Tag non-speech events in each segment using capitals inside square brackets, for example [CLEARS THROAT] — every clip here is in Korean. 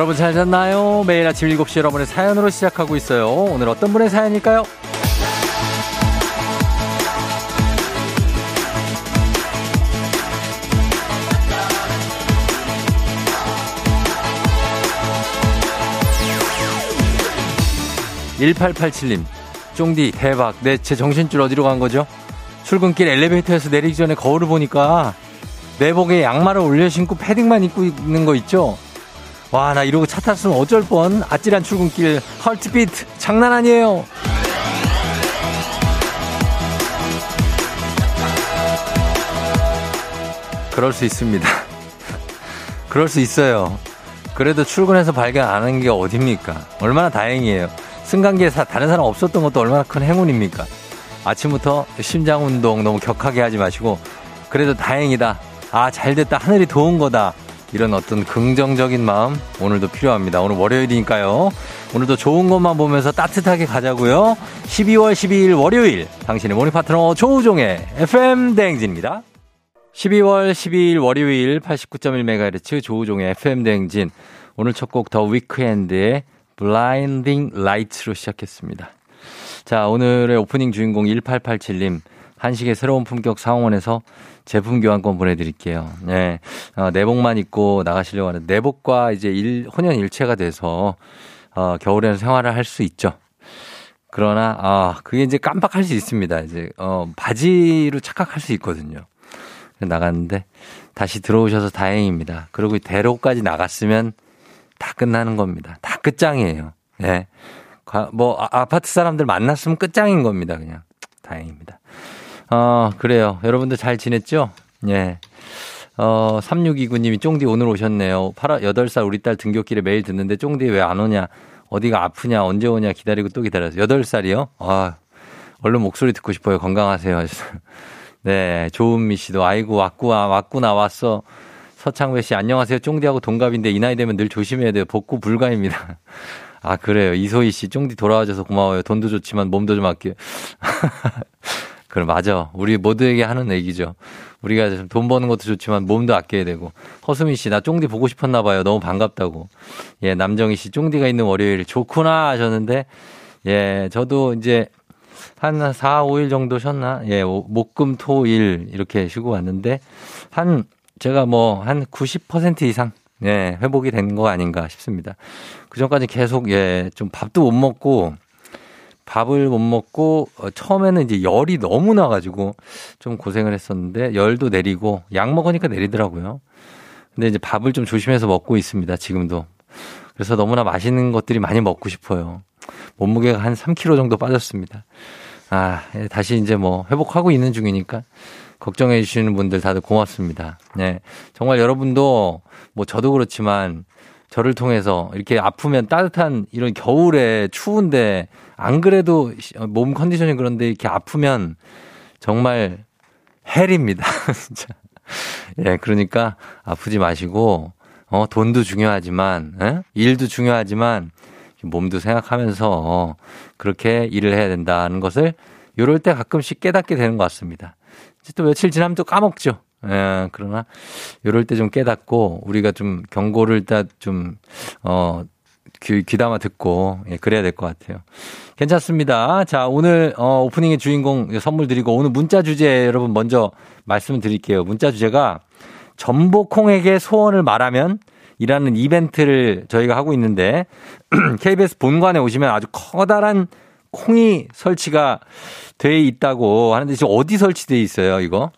여러분 잘 잤나요? 매일 아침 7시 여러분의 사연으로 시작하고 있어요. 오늘 어떤 분의 사연일까요? 1887님, 쫑디, 대박. 내 제 정신줄 어디로 간 거죠? 출근길 엘리베이터에서 내리기 전에 거울을 보니까 내복에 양말을 올려 신고 패딩만 입고 있는 거 있죠? 와, 나 이러고 차 탔으면 어쩔 뻔. 아찔한 출근길, 헐트비트, 장난 아니에요. 그럴 수 있습니다. [LAUGHS] 그럴 수 있어요. 그래도 출근해서 발견 안 한 게 어딥니까? 얼마나 다행이에요. 승강기에 다른 사람 없었던 것도 얼마나 큰 행운입니까? 아침부터 심장 운동 너무 격하게 하지 마시고, 그래도 다행이다. 아, 잘 됐다. 하늘이 도운 거다. 이런 어떤 긍정적인 마음 오늘도 필요합니다. 오늘 월요일이니까요. 오늘도 좋은 것만 보면서 따뜻하게 가자고요. 12월 12일 월요일 당신의 모닝 파트너 조우종의 FM 대행진입니다. 12월 12일 월요일 89.1MHz 조우종의 FM 대행진 오늘 첫 곡 더 위크엔드의 Blinding Light로 시작했습니다. 자, 오늘의 오프닝 주인공 1887님 한식의 새로운 품격 상원에서 제품 교환권 보내드릴게요. 네. 어, 내복만 입고 나가시려고 하는 내복과 이제 일, 혼연 일체가 돼서, 어, 겨울에는 생활을 할 수 있죠. 그러나, 아, 그게 이제 깜빡할 수 있습니다. 이제, 어, 바지로 착각할 수 있거든요. 나갔는데, 다시 들어오셔서 다행입니다. 그리고 대로까지 나갔으면 다 끝나는 겁니다. 다 끝장이에요. 예. 네. 뭐, 아, 아파트 사람들 만났으면 끝장인 겁니다. 그냥. 다행입니다. 어, 그래요. 여러분들 잘 지냈죠? 예. 어, 3629님이 쫑디 오늘 오셨네요. 8, 8살 우리 딸 등교길에 매일 듣는데 쫑디 왜 안 오냐? 어디가 아프냐? 언제 오냐? 기다리고 또 기다려서. 8살이요? 아, 얼른 목소리 듣고 싶어요. 건강하세요. [LAUGHS] 네. 조은미 씨도 아이고, 왔구나, 왔구나, 왔어. 서창배 씨, 안녕하세요. 쫑디하고 동갑인데 이 나이 되면 늘 조심해야 돼요. 복구 불가입니다. [LAUGHS] 아, 그래요. 이소희 씨, 쫑디 돌아와줘서 고마워요. 돈도 좋지만 몸도 좀 아껴. [LAUGHS] 그럼 맞아. 우리 모두에게 하는 얘기죠. 우리가 돈 버는 것도 좋지만 몸도 아껴야 되고. 허수민 씨, 나 쫑디 보고 싶었나 봐요. 너무 반갑다고. 예, 남정희 씨, 쫑디가 있는 월요일 좋구나 하셨는데, 예, 저도 이제 한 4, 5일 정도 쉬었나? 예, 목 금, 토, 일 이렇게 쉬고 왔는데, 한, 제가 뭐, 한 90% 이상, 예, 회복이 된 거 아닌가 싶습니다. 그 전까지 계속, 예, 좀 밥도 못 먹고, 밥을 못 먹고 어, 처음에는 이제 열이 너무 나가지고 좀 고생을 했었는데 열도 내리고 약 먹으니까 내리더라고요. 근데 이제 밥을 좀 조심해서 먹고 있습니다. 지금도. 그래서 너무나 맛있는 것들이 많이 먹고 싶어요. 몸무게가 한 3kg 정도 빠졌습니다. 아, 예, 다시 이제 뭐 회복하고 있는 중이니까 걱정해 주시는 분들 다들 고맙습니다. 네. 정말 여러분도 뭐 저도 그렇지만 저를 통해서 이렇게 아프면 따뜻한 이런 겨울에 추운데 안 그래도 몸 컨디션이 그런데 이렇게 아프면 정말 헬입니다. [LAUGHS] 진짜. 예, 그러니까 아프지 마시고, 어, 돈도 중요하지만, 예? 일도 중요하지만, 몸도 생각하면서 어, 그렇게 일을 해야 된다는 것을 요럴 때 가끔씩 깨닫게 되는 것 같습니다. 이제 또 며칠 지나면 또 까먹죠. 예, 그러나 요럴 때 좀 깨닫고 우리가 좀 경고를 다 좀, 어, 귀, 귀담아 듣고, 예, 그래야 될 것 같아요. 괜찮습니다. 자, 오늘, 어, 오프닝의 주인공 선물 드리고, 오늘 문자 주제 여러분 먼저 말씀을 드릴게요. 문자 주제가 전복콩에게 소원을 말하면 이라는 이벤트를 저희가 하고 있는데, [CLEARS THROAT] KBS 본관에 오시면 아주 커다란 콩이 설치가 돼 있다고 하는데 지금 어디 설치돼 있어요, 이거?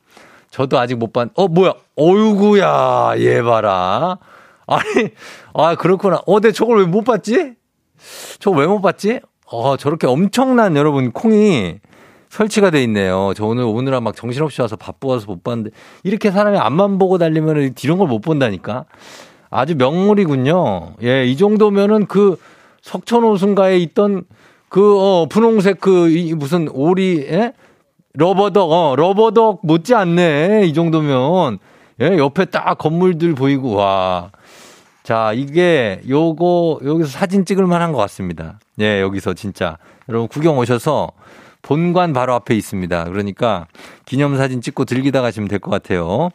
저도 아직 못 봤, 어, 뭐야? 어이구야, 얘 봐라. 아니, 아, 그렇구나. 어, 근데 저걸 왜 못 봤지? 저거 왜 못 봤지? 어, 저렇게 엄청난 여러분 콩이 설치가 돼 있네요. 저 오늘 오느라 막 정신없이 와서 바빠서 못 봤는데 이렇게 사람이 앞만 보고 달리면 이런 걸 못 본다니까. 아주 명물이군요. 예, 이 정도면은 그 석천호순가에 있던 그, 어, 분홍색 그, 이 무슨 오리, 예? 러버덕, 어, 러버덕 못지 않네. 이 정도면. 예, 옆에 딱 건물들 보이고, 와. 자, 이게 요거 여기서 사진 찍을 만한 것 같습니다. 예, 여기서 진짜 여러분 구경 오셔서 본관 바로 앞에 있습니다. 그러니까 기념사진 찍고 들기다 가시면 될 것 같아요.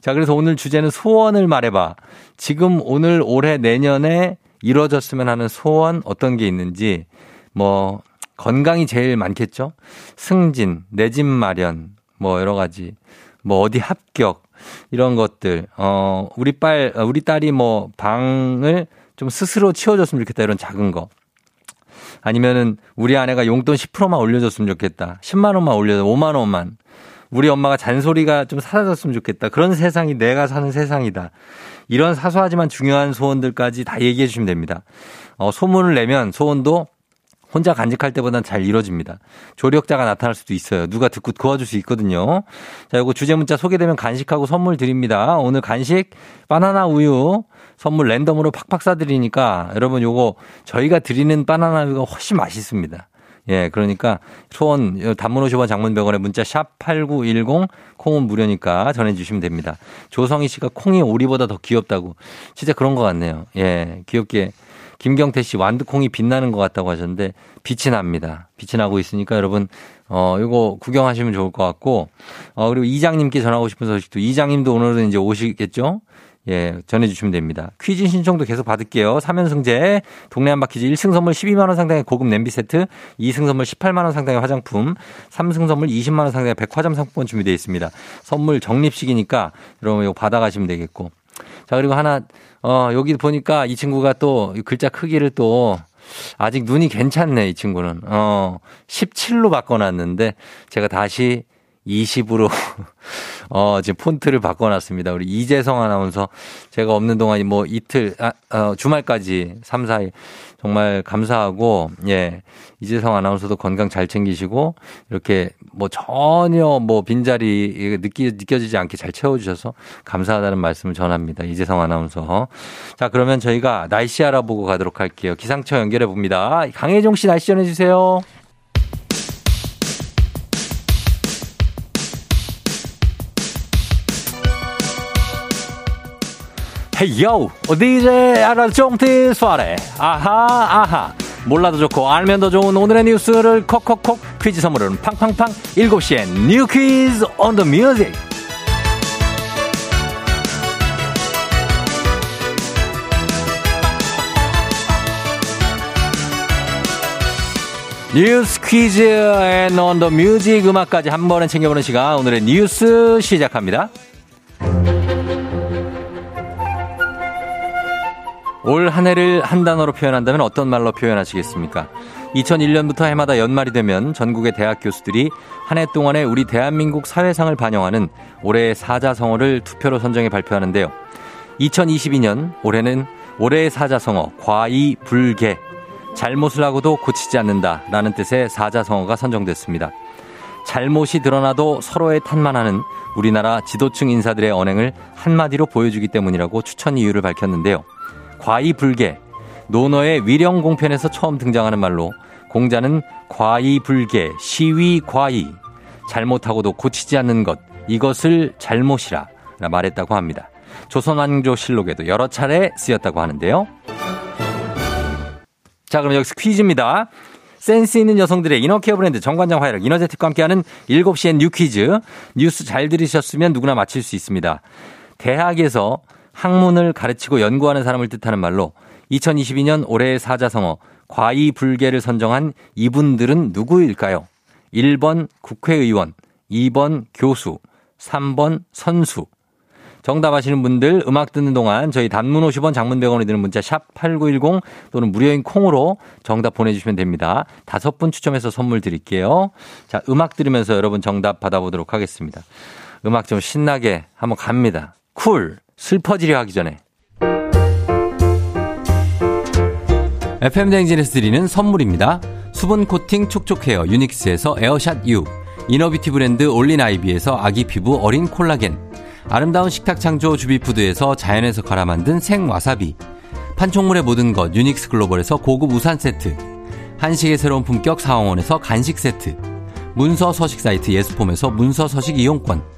자, 그래서 오늘 주제는 소원을 말해봐. 지금 오늘 올해 내년에 이루어졌으면 하는 소원 어떤 게 있는지 뭐 건강이 제일 많겠죠? 승진, 내 집 마련, 뭐 여러 가지, 뭐 어디 합격, 이런 것들, 어, 우리 딸, 우리 딸이 뭐 방을 좀 스스로 치워줬으면 좋겠다. 이런 작은 거. 아니면은 우리 아내가 용돈 10%만 올려줬으면 좋겠다. 10만 원만 올려줘, 5만 원만. 우리 엄마가 잔소리가 좀 사라졌으면 좋겠다. 그런 세상이 내가 사는 세상이다. 이런 사소하지만 중요한 소원들까지 다 얘기해 주시면 됩니다. 어, 소문을 내면 소원도 혼자 간직할 때보다는 잘 이루어집니다. 조력자가 나타날 수도 있어요. 누가 듣고 도와줄 수 있거든요. 자, 요거 주제 문자 소개되면 간식하고 선물 드립니다. 오늘 간식 바나나 우유 선물 랜덤으로 팍팍 쏴드리니까 여러분 요거 저희가 드리는 바나나 우유가 훨씬 맛있습니다. 예, 그러니까 소원 단문 50원 장문 100원에 문자 샵 8910 콩은 무료니까 전해 주시면 됩니다. 조성희 씨가 콩이 오리보다 더 귀엽다고. 진짜 그런 것 같네요. 예, 귀엽게 김경태 씨 완두콩이 빛나는 것 같다고 하셨는데 빛이 납니다. 빛이 나고 있으니까 여러분 어 이거 구경하시면 좋을 것 같고 어 그리고 이장님께 전하고 싶은 소식도 이장님도 오늘은 이제 오시겠죠? 예, 전해주시면 됩니다. 퀴즈 신청도 계속 받을게요. 3연승제, 동네 한바퀴즈 1승 선물 12만원 상당의 고급 냄비 세트, 2승 선물 18만원 상당의 화장품, 3승 선물 20만원 상당의 백화점 상품권 준비되어 있습니다. 선물 적립식이니까 여러분 이거 받아가시면 되겠고. 자, 그리고 하나, 어, 여기 보니까 이 친구가 또 글자 크기를 또 아직 눈이 괜찮네, 이 친구는. 어, 17로 바꿔놨는데 제가 다시 20으로 [LAUGHS] 어 지금 폰트를 바꿔놨습니다. 우리 이재성 아나운서 제가 없는 동안 뭐 이틀 아, 어, 주말까지 3, 4일 정말 감사하고 예 이재성 아나운서도 건강 잘 챙기시고 이렇게 뭐 전혀 뭐 빈자리 느끼 느껴지지 않게 잘 채워주셔서 감사하다는 말씀을 전합니다. 이재성 아나운서. 자 그러면 저희가 날씨 알아보고 가도록 할게요. 기상청 연결해 봅니다. 강혜종 씨 날씨 전해주세요. 헤이요 DJ 아라쫑티 소아레 아하 아하. 몰라도 좋고 알면 더 좋은 오늘의 뉴스를 콕콕콕 퀴즈 선물은 팡팡팡 7시엔 뉴 퀴즈 온 더 뮤직 뉴스 퀴즈 앤 온 더 뮤직 음악까지 한 번에 챙겨보는 시간. 오늘의 뉴스 시작합니다. 올 한 해를 한 단어로 표현한다면 어떤 말로 표현하시겠습니까? 2001년부터 해마다 연말이 되면 전국의 대학 교수들이 한 해 동안의 우리 대한민국 사회상을 반영하는 올해의 사자성어를 투표로 선정해 발표하는데요. 2022년 올해는 올해의 사자성어 과이불개 잘못을 하고도 고치지 않는다라는 뜻의 사자성어가 선정됐습니다. 잘못이 드러나도 서로의 탓만하는 우리나라 지도층 인사들의 언행을 한마디로 보여주기 때문이라고 추천 이유를 밝혔는데요. 과이불개, 논어의 위령공편에서 처음 등장하는 말로 공자는 과이불개, 시위과이, 잘못하고도 고치지 않는 것, 이것을 잘못이라 말했다고 합니다. 조선왕조실록에도 여러 차례 쓰였다고 하는데요. 자, 그럼 여기서 퀴즈입니다. 센스 있는 여성들의 inner care 브랜드 정관장 화이락 이너제틱과 함께하는 7시엔 뉴 퀴즈. 뉴스 잘 들으셨으면 누구나 맞힐 수 있습니다. 대학에서 학문을 가르치고 연구하는 사람을 뜻하는 말로 2022년 올해의 사자성어 과이불개를 선정한 이분들은 누구일까요? 1번 국회의원, 2번 교수, 3번 선수. 정답 아시는 분들 음악 듣는 동안 저희 단문 50원 장문 100원이 드는 문자 샵 8910 또는 무료인 콩으로 정답 보내주시면 됩니다. 다섯 분 추첨해서 선물 드릴게요. 자, 음악 들으면서 여러분 정답 받아보도록 하겠습니다. 음악 좀 신나게 한번 갑니다. 쿨. 슬퍼지려 하기 전에. FM 댕진에서 드리는 선물입니다. 수분 코팅 촉촉 헤어 유닉스에서 에어샷 U. 이너뷰티 브랜드 올린 아이비에서 아기 피부 어린 콜라겐. 아름다운 식탁 창조 주비푸드에서 자연에서 갈아 만든 생와사비. 판촉물의 모든 것 유닉스 글로벌에서 고급 우산 세트. 한식의 새로운 품격 사원에서 간식 세트. 문서 서식 사이트 예스폼에서 문서 서식 이용권.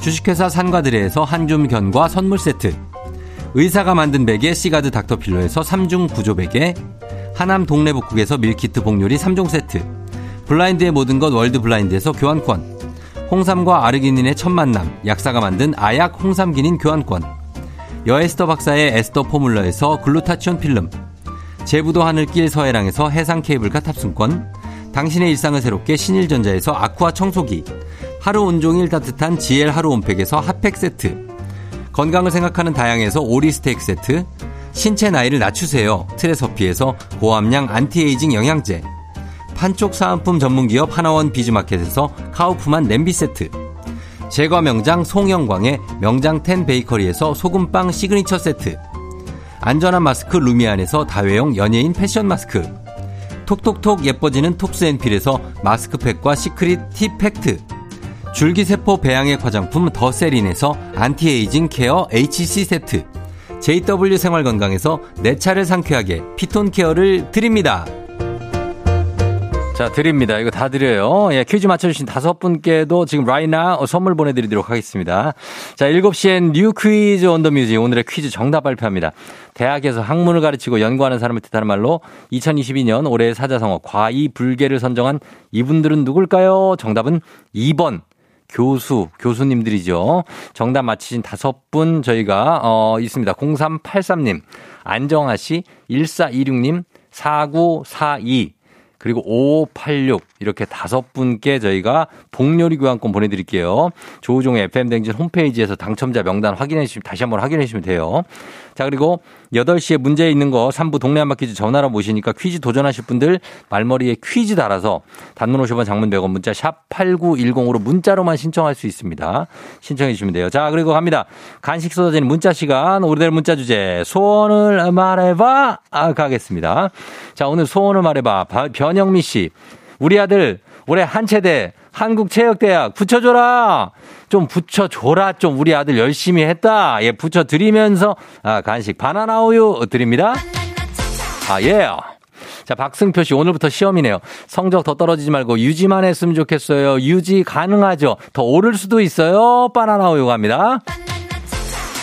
주식회사 산과들에에서 한줌 견과 선물 세트, 의사가 만든 베개 시가드 닥터필로에서 3중 구조 베개, 하남 동래복국에서 밀키트 복요리 3종 세트, 블라인드의 모든 것 월드 블라인드에서 교환권, 홍삼과 아르기닌의 첫 만남, 약사가 만든 아약 홍삼기닌 교환권, 여에스터 박사의 에스터 포뮬러에서 글루타치온 필름, 제부도 하늘길 서해랑에서 해상 케이블카 탑승권, 당신의 일상을 새롭게 신일전자에서 아쿠아 청소기, 하루 온종일 따뜻한 GL 하루 온팩에서 핫팩 세트, 건강을 생각하는 다양에서 오리 스테이크 세트, 신체 나이를 낮추세요. 트레서피에서 고함량 안티에이징 영양제, 판촉 사은품 전문기업 하나원 비즈마켓에서 카우프만 냄비 세트, 제과 명장 송영광의 명장텐 베이커리에서 소금빵 시그니처 세트, 안전한 마스크 루미안에서 다회용 연예인 패션 마스크, 톡톡톡 예뻐지는 톡스앤필에서 마스크팩과 시크릿 티 팩트, 줄기세포 배양액 화장품 더세린에서 anti-aging care HC 세트, JW 생활건강에서 내 차를 상쾌하게 피톤 케어를 드립니다. 자, 드립니다. 이거 다 드려요. 예, 퀴즈 맞춰주신 다섯 분께도 지금 라이나 선물 보내드리도록 하겠습니다. 자, 7시엔 뉴 퀴즈 on the music. 오늘의 퀴즈 정답 발표합니다. 대학에서 학문을 가르치고 연구하는 사람을 뜻하는 말로 2022년 올해의 사자성어 과이불개를 선정한 이분들은 누굴까요? 정답은 2번. 교수, 교수님들이죠. 정답 맞히신 다섯 분 저희가, 어, 있습니다. 0383님, 안정아 씨, 1426님, 4942, 그리고 5586 이렇게 다섯 분께 저희가 복요리 교환권 보내드릴게요. 조우종의 FM댕진 홈페이지에서 당첨자 명단 확인해 주시면 다시 한번 확인해 주시면 돼요. 자, 그리고 8시에 문제 있는 거 3부 동네 한바 퀴즈 전화로 모시니까 퀴즈 도전하실 분들 말머리에 퀴즈 달아서 단문 50원 장문 100원 문자 샵 8910으로 문자로만 신청할 수 있습니다. 신청해 주시면 돼요. 자, 그리고 갑니다. 간식 쏟아지는 문자 시간 오래될 문자 주제 소원을 말해봐 아, 가겠습니다. 자, 오늘 소원을 말해봐. 변영미 씨. 우리 아들 올해 한 체대 한국체육대학 붙여줘라. 좀 붙여줘라. 좀 우리 아들 열심히 했다. 예, 붙여드리면서 아, 간식 바나나 우유 드립니다. 아, 예. 자, 박승표 씨, 오늘부터 시험이네요. 성적 더 떨어지지 말고 유지만 했으면 좋겠어요. 유지 가능하죠? 더 오를 수도 있어요. 바나나 우유 갑니다.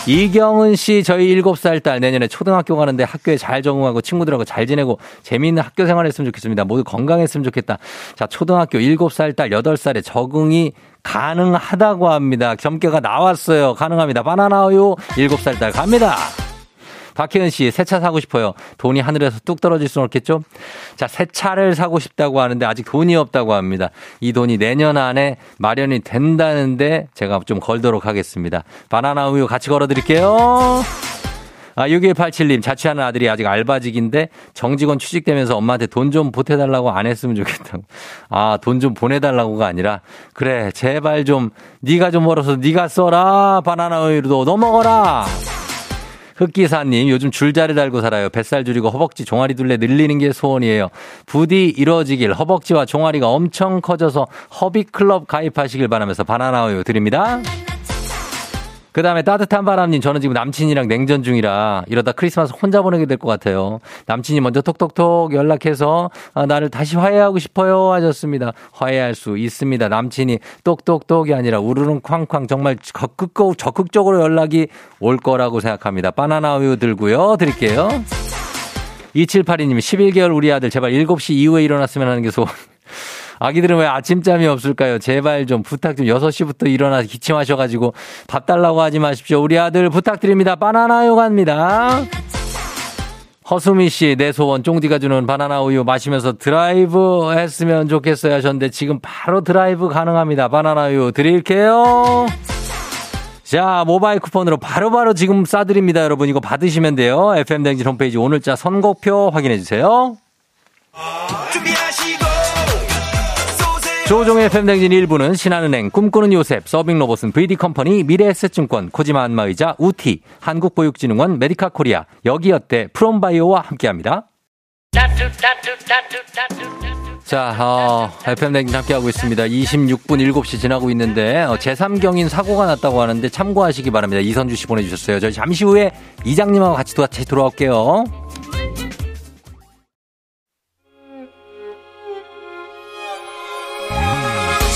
이경은 씨, 저희 7살 딸 내년에 초등학교 가는데 학교에 잘 적응하고 친구들하고 잘 지내고 재미있는 학교 생활 했으면 좋겠습니다. 모두 건강했으면 좋겠다. 자, 초등학교 7살 딸 8살에 적응이 가능하다고 합니다. 점괘가 나왔어요. 가능합니다. 바나나우유 7살 딸 갑니다. 박혜은 씨, 새 차 사고 싶어요. 돈이 하늘에서 뚝 떨어질 수는 없겠죠? 자, 새 차를 사고 싶다고 하는데 아직 돈이 없다고 합니다. 이 돈이 내년 안에 마련이 된다는데 제가 좀 걸도록 하겠습니다. 바나나 우유 같이 걸어 드릴게요. 아, 6187님, 자취하는 아들이 아직 알바직인데 정직원 취직되면서 엄마한테 돈 좀 보태달라고 안 했으면 좋겠다고. 아, 돈 좀 보내달라고가 아니라, 그래, 제발 좀, 네가 좀 벌어서 네가 써라. 바나나 우유도 너 먹어라. 흑기사님, 요즘 줄자를 달고 살아요. 뱃살 줄이고 허벅지 종아리 둘레 늘리는 게 소원이에요. 부디 이루어지길 허벅지와 종아리가 엄청 커져서 허비클럽 가입하시길 바라면서 바나나 우유 드립니다. 그 다음에 따뜻한 바람님, 저는 지금 남친이랑 냉전 중이라 이러다 크리스마스 혼자 보내게 될 것 같아요. 남친이 먼저 톡톡톡 연락해서 아, 나를 다시 화해하고 싶어요 하셨습니다. 화해할 수 있습니다. 남친이 똑똑똑이 아니라 우르릉 쾅쾅 정말 적극, 적극적으로 연락이 올 거라고 생각합니다. 바나나 우유 들고요. 드릴게요. 2782님, 11개월 우리 아들 제발 7시 이후에 일어났으면 하는 게 소원. 아기들은 왜 아침잠이 없을까요? 제발 좀 부탁 좀 6시부터 일어나서 기침하셔가지고 밥 달라고 하지 마십시오. 우리 아들 부탁드립니다. 바나나요 갑니다. 허수미 씨, 내 소원, 쫑디가 주는 바나나 우유 마시면서 드라이브 했으면 좋겠어요 하셨는데 지금 바로 드라이브 가능합니다. 바나나 우유 드릴게요. 자, 모바일 쿠폰으로 바로바로 바로 지금 싸드립니다, 여러분. 이거 받으시면 돼요. FM댕진 홈페이지 오늘자 선곡표 확인해주세요. 준비하시고. 조우종의 FM댕진 1부는 신한은행, 꿈꾸는 요셉, 서빙로봇은 VD컴퍼니, 미래에셋증권, 코지마 안마의자, 우티, 한국보육진흥원, 메디카 코리아, 여기어때, 프롬바이오와 함께합니다. 자, 어, FM 댕진 함께하고 있습니다. 26분 7시 지나고 있는데, 어, 제3경인 사고가 났다고 하는데 참고하시기 바랍니다. 이선주 씨 보내주셨어요. 저희 잠시 후에 이장님하고 같이 같이 돌아올게요.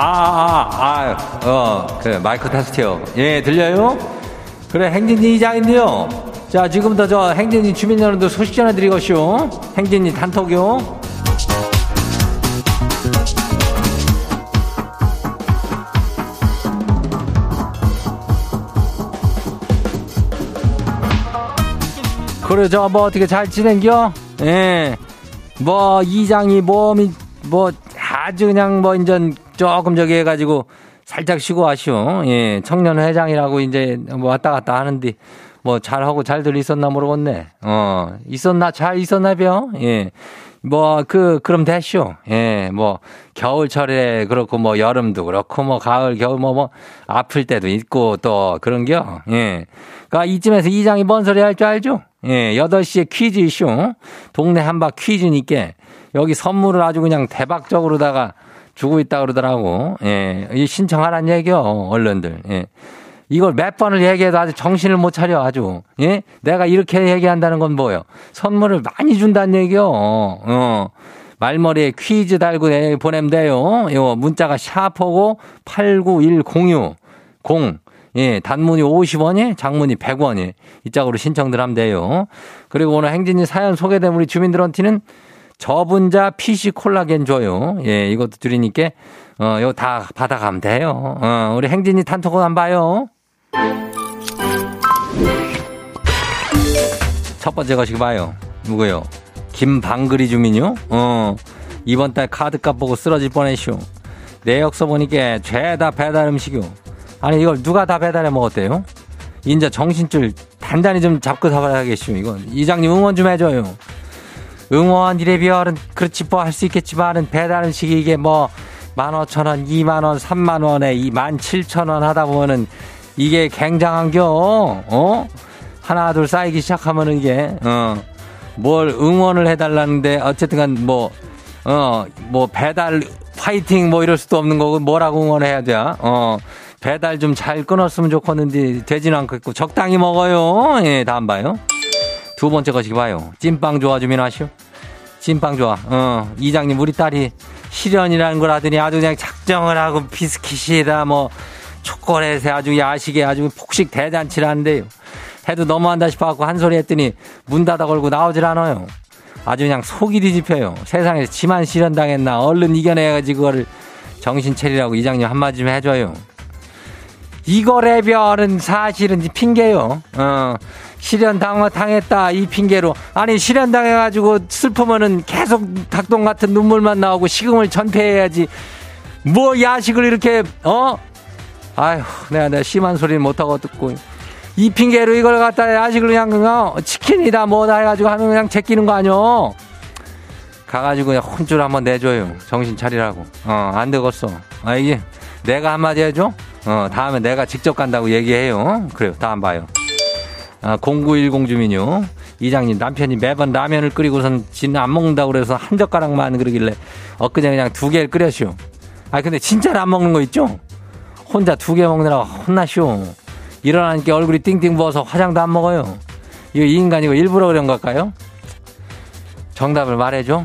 아, 아, 아, 어, 그, 마이크 테스트요. 예, 들려요? 그래, 행진이 이장인데요. 자, 지금부터 저 행진이 주민 여러분들 소식 전해드리겠쇼. 행진이 단톡요. 그래, 저, 뭐, 어떻게 잘 지낸겨? 예. 뭐, 이장이 몸이, 뭐, 아주 그냥 뭐, 인전 조금 저기 해가지고 살짝 쉬고 하시오. 예, 청년회장이라고 이제 뭐 왔다 갔다 하는데 뭐 잘하고 잘들 있었나 모르겠네. 어, 있었나, 잘 있었나 벼? 예. 뭐, 그, 그럼 됐쇼. 예, 뭐, 겨울철에 그렇고, 뭐, 여름도 그렇고, 뭐, 가을, 겨울, 뭐, 뭐, 아플 때도 있고, 또, 그런 겨. 예. 그니까 이쯤에서 이장이 뭔 소리 할 줄 알죠? 예, 8시에 퀴즈 이쇼. 동네 한바 퀴즈니까, 여기 선물을 아주 그냥 대박적으로다가 주고 있다 그러더라고. 예. 이 신청하란 얘기요. 얼른들. 예. 이걸 몇 번을 얘기해도 아주 정신을 못 차려 아주. 예? 내가 이렇게 얘기한다는 건 뭐예요? 선물을 많이 준다는 얘기요. 어. 말머리에 퀴즈 달고 보내면 돼요. 요 문자가 샤프고 89106 0 예, 단문이 50원이, 장문이 100원이 이 짝으로 신청들 하면 돼요. 그리고 오늘 행진이 사연 소개된 우리 주민들한테는 저분자 PC 콜라겐 줘요. 예, 이것도 드리니까, 어, 이거 다 받아가면 돼요. 어, 우리 행진이 단톡 한번 봐요. 첫 번째 것이 봐요. 누구요? 김방글이 주민요? 어, 이번 달 카드값 보고 쓰러질 뻔했쇼. 내역서 보니까 죄다 배달 음식이요. 아니, 이걸 누가 다 배달해 먹었대요? 인자 정신줄 단단히 좀 잡고 살아야겠쇼, 이건. 이장님 응원 좀 해줘요. 응원 이래비얼은 그렇지 뭐 할 수 있겠지만은 배달 음식이 이게 뭐 만 오천 원, 이만 원, 삼만 원에 이 만 칠천 원 하다 보면은 이게 굉장한겨. 어? 하나 둘 쌓이기 시작하면은 이게 어. 뭘 응원을 해달라는데 어쨌든간 뭐 어, 뭐 배달 파이팅 뭐 이럴 수도 없는 거고 뭐라고 응원해야 돼? 어. 배달 좀 잘 끊었으면 좋겠는데 되지는 않겠고 적당히 먹어요. 예, 다음 봐요. 두 번째 것이 봐요. 찐빵 좋아 주면 하시오. 찐빵 좋아. 어, 이장님, 우리 딸이 실현이라는 걸 하더니 아주 그냥 작정을 하고 비스킷이다, 뭐, 초콜릿에 아주 야식에 아주 폭식 대잔치를 하는데요. 해도 너무한다 싶어갖고 한 소리 했더니 문 닫아 걸고 나오질 않아요. 아주 그냥 속이 뒤집혀요. 세상에서 지만 실현당했나. 얼른 이겨내야지 그거를 정신 차리라고 이장님 한마디 좀 해줘요. 이거래별은 사실은 핑계요. 어, 실현 당했다 이 핑계로. 아니 실현 당해가지고 슬프면은 계속 닭똥 같은 눈물만 나오고 식음을 전폐해야지. 뭐 야식을 이렇게 어? 아휴 내가 내가 심한 소리는 못하고 듣고. 이 핑계로 이걸 갖다 야식을 그냥 어, 치킨이다 뭐다 해가지고 하면 그냥 제끼는 거 아니요 가가지고 그냥 혼줄 한번 내줘요. 정신 차리라고. 어안 되겠어. 아 이게 내가 한마디 해줘? 어 다음에 내가 직접 간다고 얘기해요. 그래요. 다음 봐요 아, 0910 주민요. 이장님 남편이 매번 라면을 끓이고선 지는 안 먹는다고 그래서 한 젓가락만 그러길래 엊그제 그냥 두 개를 끓였쇼. 아 근데 진짜로 안 먹는 거 있죠? 혼자 두 개 먹느라고 혼나쇼. 일어나니까 얼굴이 띵띵 부어서 화장도 안 먹어요. 이거 이 인간 이거 일부러 그런 걸까요? 정답을 말해줘.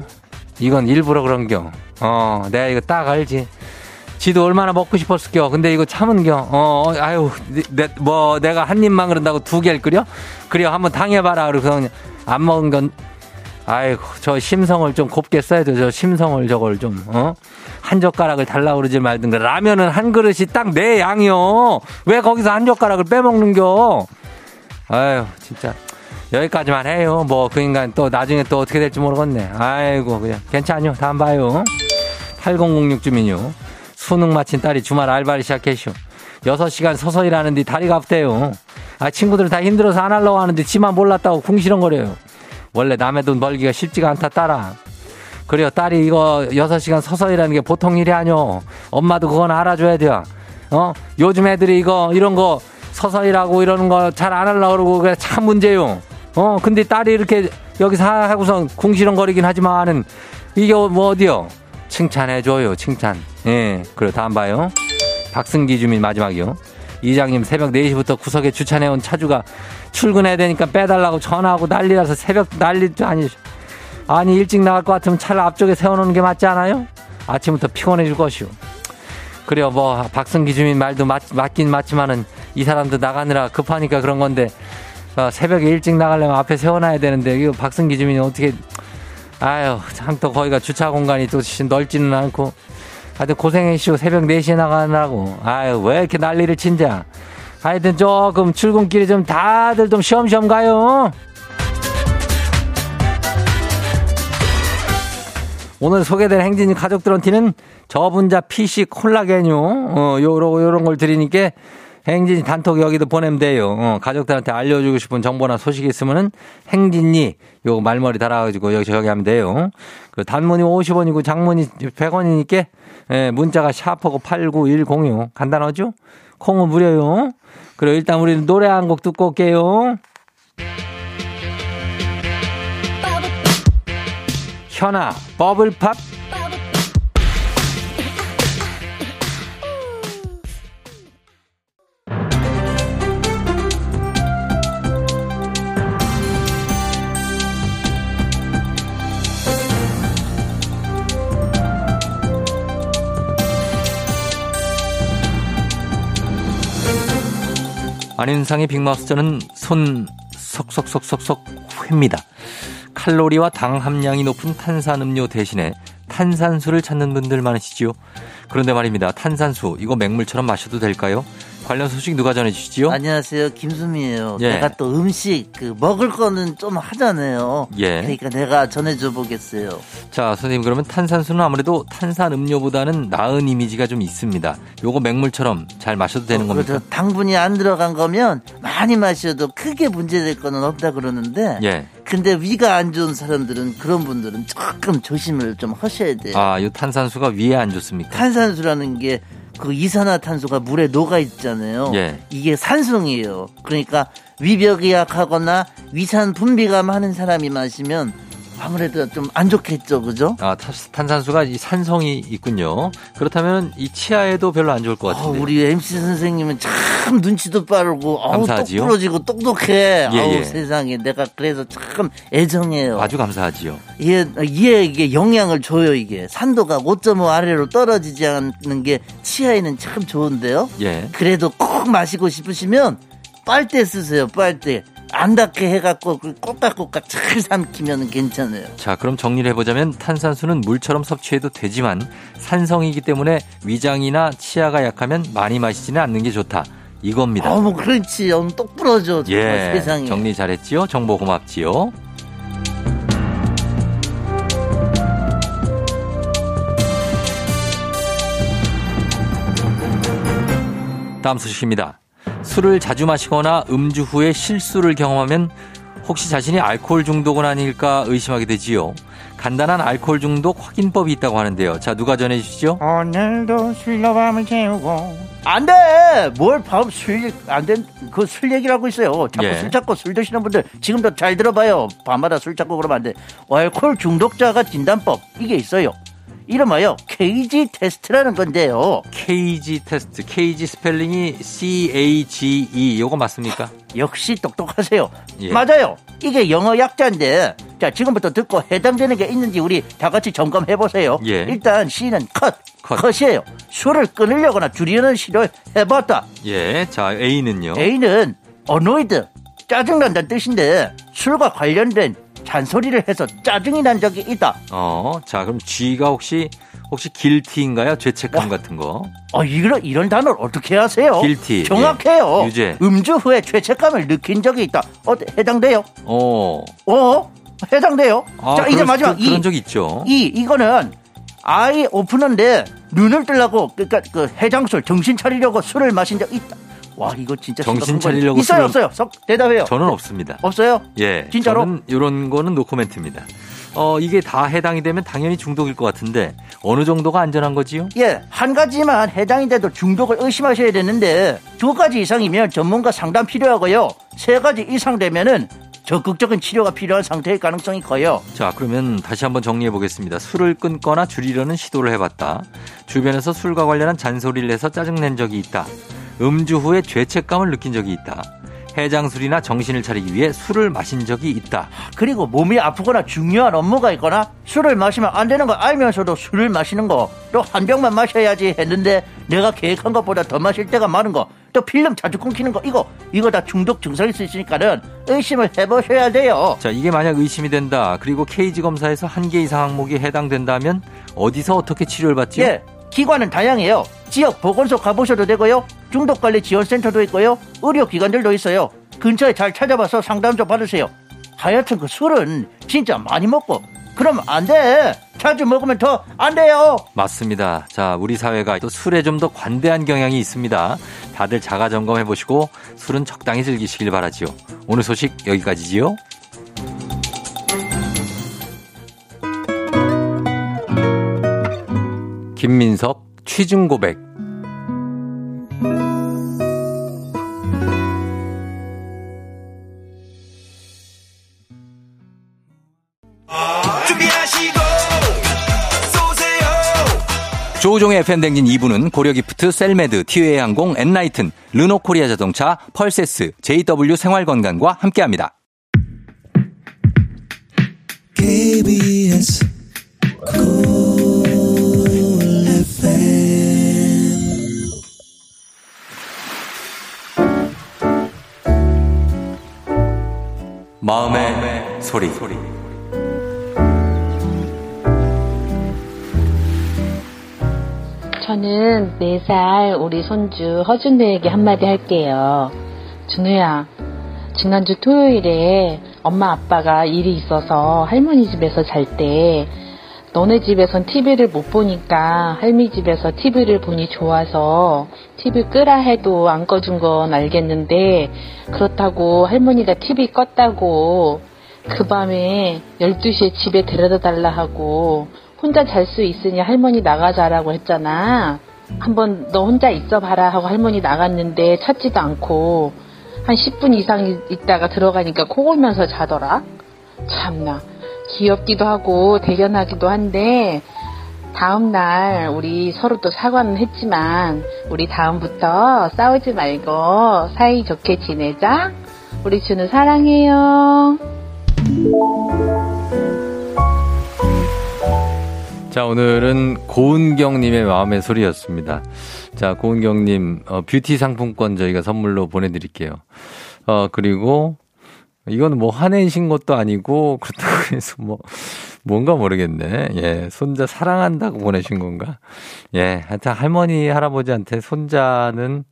이건 일부러 그런겨. 어, 내가 이거 딱 알지. 지도 얼마나 먹고 싶었을겨. 근데 이거 참은겨. 어, 어, 아유, 내, 뭐, 내가 한 입만 그런다고 두 개를 끓여? 그래, 한번 당해봐라. 그래서 안 먹은 건, 아이고, 저 심성을 좀 곱게 써야죠. 저 심성을 저걸 좀, 어? 한 젓가락을 달라고 그러지 말든가. 라면은 한 그릇이 딱 내 양이요. 왜 거기서 한 젓가락을 빼먹는겨? 아유, 진짜. 여기까지만 해요. 뭐, 그 인간 또 나중에 또 어떻게 될지 모르겠네. 아이고, 그냥 괜찮요. 다음 봐요. 8006 주민요. 수능 마친 딸이 주말 알바를 시작했쇼. 6시간 서서 일하는 데 다리가 아프대요. 아, 친구들은 다 힘들어서 안 하려고 하는데 지만 몰랐다고 궁시렁거려요. 원래 남의 돈 벌기가 쉽지가 않다, 딸아. 그래요, 딸이 이거 6시간 서서 일하는 게 보통 일이 아니오. 엄마도 그건 알아줘야 돼요. 어? 요즘 애들이 이거, 이런 거 서서 일하고 이러는 거 잘 안 하려고 그러고 그래 참 문제요. 어, 근데 딸이 이렇게 여기서 하고선 궁시렁거리긴 하지만은 이게 뭐 어디요? 칭찬해줘요, 칭찬. 예, 그래, 다음 봐요. 박승기 주민 마지막이요. 이장님 새벽 4시부터 구석에 주차해온 차주가 출근해야 되니까 빼달라고 전화하고 난리라서 새벽 난리도 아니, 아니, 일찍 나갈 것 같으면 차를 앞쪽에 세워놓는 게 맞지 않아요? 아침부터 피곤해질 것이오. 그래요, 뭐, 박승기 주민 말도 맞, 맞긴 맞지만은 이 사람도 나가느라 급하니까 그런 건데, 어, 새벽에 일찍 나가려면 앞에 세워놔야 되는데, 이거 박승기 주민이 어떻게, 아유, 참 또 거기가 주차 공간이 또 넓지는 않고. 하여튼 고생했시고 새벽 4시에 나가느라고. 아유, 왜 이렇게 난리를 친자. 하여튼 조금 출근길에 좀 다들 좀 쉬엄쉬엄 가요. 오늘 소개될 행진이 가족들한테는 저분자 PC 콜라겐요. 어, 요런, 요런 걸 드리니까 행진이 단톡 여기도 보내면 돼요. 어, 가족들한테 알려주고 싶은 정보나 소식이 있으면은 행진이 요 말머리 달아가지고 여기 저기 하면 돼요. 그 단문이 50원이고 장문이 100원이니까 예, 문자가 샤프고 89106 간단하죠? 콩은 무료요. 그리고 일단 우리는 노래 한 곡 듣고 올게요. 현아 버블팝 안윤상의 빅마우스전은 손 석석석석석 회입니다. 칼로리와 당 함량이 높은 탄산음료 대신에 탄산수를 찾는 분들 많으시지요. 그런데 말입니다. 탄산수 이거 맹물처럼 마셔도 될까요? 관련 소식 누가 전해주시지요? 안녕하세요. 김수미예요. 예. 내가 또 음식 그 먹을 거는 좀 하잖아요. 예. 그러니까 내가 전해줘 보겠어요. 자, 선생님 그러면 탄산수는 아무래도 탄산 음료보다는 나은 이미지가 좀 있습니다. 요거 맹물처럼 잘 마셔도 되는 어, 겁니까? 그렇죠. 당분이 안 들어간 거면 많이 마셔도 크게 문제될 거는 없다 그러는데 예. 근데 위가 안 좋은 사람들은 그런 분들은 조금 조심을 좀 하셔야 돼요. 아, 요 탄산수가 위에 안 좋습니까? 탄산수라는 게 그 이산화탄소가 물에 녹아 있잖아요. 예. 이게 산성이에요. 그러니까 위벽이 약하거나 위산 분비가 많은 사람이 마시면 아무래도 좀 안 좋겠죠, 그죠? 아, 타- 탄산수가 이 산성이 있군요. 그렇다면 이 치아에도 별로 안 좋을 것 어, 같은데. 우리 MC 선생님은 참 눈치도 빠르고 아우 감사하지요. 똑부러지고 똑똑해. 예, 아우 예. 세상에 내가 그래서 참 애정해요. 아주 감사하지요. 얘, 얘 이게 영향을 줘요 이게 산도가 5.5 아래로 떨어지지 않는 게 치아에는 참 좋은데요. 예. 그래도 꼭 마시고 싶으시면 빨대 쓰세요 빨대 안 닿게 해갖고 그 꼬깍꼬깍 잘 삼키면 괜찮아요. 자, 그럼 정리를 해보자면 탄산수는 물처럼 섭취해도 되지만 산성이기 때문에 위장이나 치아가 약하면 많이 마시지는 않는 게 좋다. 이겁니다. 어머 그렇지 어 똑부러져 예. 세상에. 정리 잘했지요? 정보 고맙지요? 다음 소식입니다. 술을 자주 마시거나 음주 후에 실수를 경험하면 혹시 자신이 알코올 중독은 아닐까 의심하게 되지요. 간단한 알코올 중독 확인법이 있다고 하는데요. 자, 누가 전해주시죠? 오늘도 술로 밤을 채우고 안 돼! 뭘 밤 술, 안 된, 그 술 얘기를 하고 있어요. 자꾸 예. 술 찾고 술 드시는 분들 지금도 잘 들어봐요. 밤마다 술 찾고 그러면 안 돼. 알코올 중독자가 진단법, 이게 있어요. 이름하여 CAGE 테스트라는 건데요. CAGE 테스트. CAGE 스펠링이 CAGE. 요거 맞습니까? 역시 똑똑하세요. 예. 맞아요. 이게 영어 약자인데, 자, 지금부터 듣고 해당되는 게 있는지 우리 다 같이 점검해 보세요. 예. 일단 C는 컷. 컷. 컷이에요. 술을 끊으려거나 줄이려는 시도를 해봤다. 예. 자, A는요? A는 annoyed 짜증난다는 뜻인데 술과 관련된 잔소리를 해서 짜증이 난 적이 있다. 어, 자, 그럼 G가 혹시, 혹시 guilty인가요? 죄책감 어? 같은 거. 어, 이런, 이런 단어 를 어떻게 하세요? guilty. 정확해요. 예. 유죄. 음주 후에 죄책감을 느낀 적이 있다. 어, 해당돼요? 어. 어? 해당돼요? 아, 자, 이제 마지막 그런 이. 적 있죠. 이, 이거는 아이 오픈런데 눈을 뜨려고 그러니까 그 해장술 정신 차리려고 술을 마신 적 있다. 와 이거 진짜 정신. 차리려고 있어요 없어요? 석 대답해요. 저는 없습니다. 없어요? 예. 진짜로? 저는 이런 거는 노코멘트입니다. 어, 이게 다 해당이 되면 당연히 중독일 것 같은데 어느 정도가 안전한 거지요? 예, 한 가지만 해당이 돼도 중독을 의심하셔야 되는데 두 가지 이상이면 전문가 상담 필요하고요. 세 가지 이상 되면은 적극적인 치료가 필요한 상태일 가능성이 커요. 자, 그러면 다시 한번 정리해 보겠습니다. 술을 끊거나 줄이려는 시도를 해봤다. 주변에서 술과 관련한 잔소리를 해서 짜증낸 적이 있다. 음주 후에 죄책감을 느낀 적이 있다. 해장술이나 정신을 차리기 위해 술을 마신 적이 있다. 그리고 몸이 아프거나 중요한 업무가 있거나 술을 마시면 안 되는 거 알면서도 술을 마시는 거 또 한 병만 마셔야지 했는데 내가 계획한 것보다 더 마실 때가 많은 거 또 필름 자주 끊기는 거 이거 이거 다 중독 증상일 수 있으니까는 의심을 해보셔야 돼요. 자, 이게 만약 의심이 된다. 그리고 케이지 검사에서 한 개 이상 항목이 해당된다면 어디서 어떻게 치료를 받지요? 예, 기관은 다양해요. 지역 보건소 가보셔도 되고요. 중독관리 지원센터도 있고요. 의료기관들도 있어요. 근처에 잘 찾아봐서 상담 좀 받으세요. 하여튼 그 술은 진짜 많이 먹고 그러면 안 돼. 자주 먹으면 더 안 돼요. 맞습니다. 자, 우리 사회가 또 술에 좀 더 관대한 경향이 있습니다. 다들 자가 점검해 보시고 술은 적당히 즐기시길 바라지요. 오늘 소식 여기까지지요. 김민석 취중 고백. 조우종의 FM댕진 2부는 고려기프트, 셀메드, 티웨이 항공, 엔라이튼, 르노코리아 자동차, 펄세스, JW 생활건강과 함께합니다. KBS 마음의 소리. 저는 4살 우리 손주 허준우에게 한마디 할게요. 준우야, 지난주 토요일에 엄마 아빠가 일이 있어서 할머니 집에서 잘 때 너네 집에선 TV를 못 보니까 할미 집에서 TV를 보니 좋아서 TV 끄라 해도 안 꺼준 건 알겠는데 그렇다고 할머니가 TV 껐다고 그 밤에 12시에 집에 데려다 달라 하고 혼자 잘 수 있으니 할머니 나가자라고 했잖아. 한번 너 혼자 있어 봐라 하고 할머니 나갔는데 찾지도 않고 한 10분 이상 있다가 들어가니까 코 골면서 자더라. 참나. 귀엽기도 하고 대견하기도 한데 다음날 우리 서로 또 사과는 했지만 우리 다음부터 싸우지 말고 사이좋게 지내자. 우리 준우 사랑해요. 자, 오늘은 고은경님의 마음의 소리였습니다. 자, 고은경님, 어, 뷰티 상품권 저희가 선물로 보내드릴게요. 어, 그리고, 이건 뭐 화내신 것도 아니고, 그렇다고 [LAUGHS] 해서 뭐, 뭔가 모르겠네. 예, 손자 사랑한다고 보내신 건가? 예, 하여튼 할머니, 할아버지한테 손자는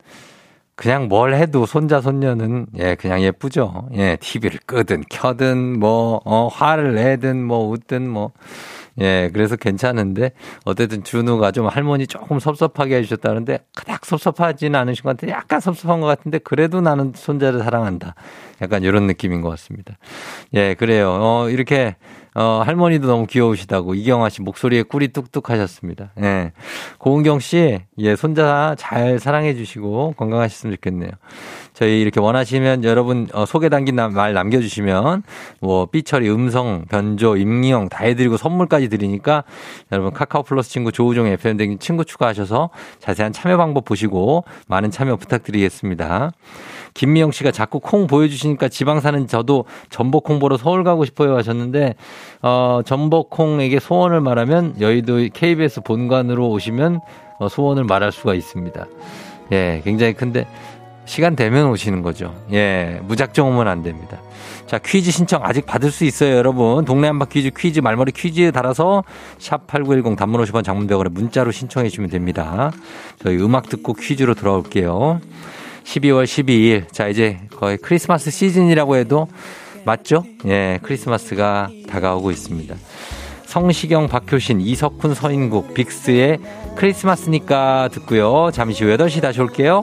그냥 뭘 해도 손자, 손녀는, 예, 그냥 예쁘죠. 예, TV를 끄든, 켜든, 뭐, 어, 화를 내든, 뭐, 웃든, 뭐, 예, 그래서 괜찮은데, 어쨌든 준우가 좀 할머니 조금 섭섭하게 해주셨다는데, 그닥 섭섭하지는 않으신 것 같은데, 약간 섭섭한 것 같은데, 그래도 나는 손자를 사랑한다. 약간 이런 느낌인 것 같습니다. 예, 그래요. 어, 이렇게, 어, 할머니도 너무 귀여우시다고, 이경아 씨 목소리에 꿀이 뚝뚝 하셨습니다. 예. 고은경 씨, 예, 손자 잘 사랑해 주시고, 건강하셨으면 좋겠네요. 저희 이렇게 원하시면 여러분 어, 소개 담긴 남- 말 남겨주시면 뭐 삐처리 음성 변조 임기영 다 해드리고 선물까지 드리니까 여러분 카카오 플러스 친구 조우종 FM 등 친구 추가하셔서 자세한 참여 방법 보시고 많은 참여 부탁드리겠습니다. 김미영 씨가 자꾸 콩 보여주시니까 지방 사는 저도 전복 콩 보러 서울 가고 싶어요 하셨는데 어 전복 콩에게 소원을 말하면 여의도 KBS 본관으로 오시면 어, 소원을 말할 수가 있습니다. 예, 굉장히 큰데 시간 되면 오시는 거죠. 예, 무작정 오면 안 됩니다. 자, 퀴즈 신청 아직 받을 수 있어요, 여러분. 동네 한바 퀴즈 퀴즈 말머리 퀴즈에 달아서 샵8910 단문 50원 장문 100원에 문자로 신청해 주시면 됩니다. 저희 음악 듣고 퀴즈로 돌아올게요. 12월 12일. 자, 이제 거의 크리스마스 시즌이라고 해도 맞죠? 예, 크리스마스가 다가오고 있습니다. 성시경, 박효신, 이석훈, 서인국, 빅스의 크리스마스니까 듣고요. 잠시 후 8시 다시 올게요.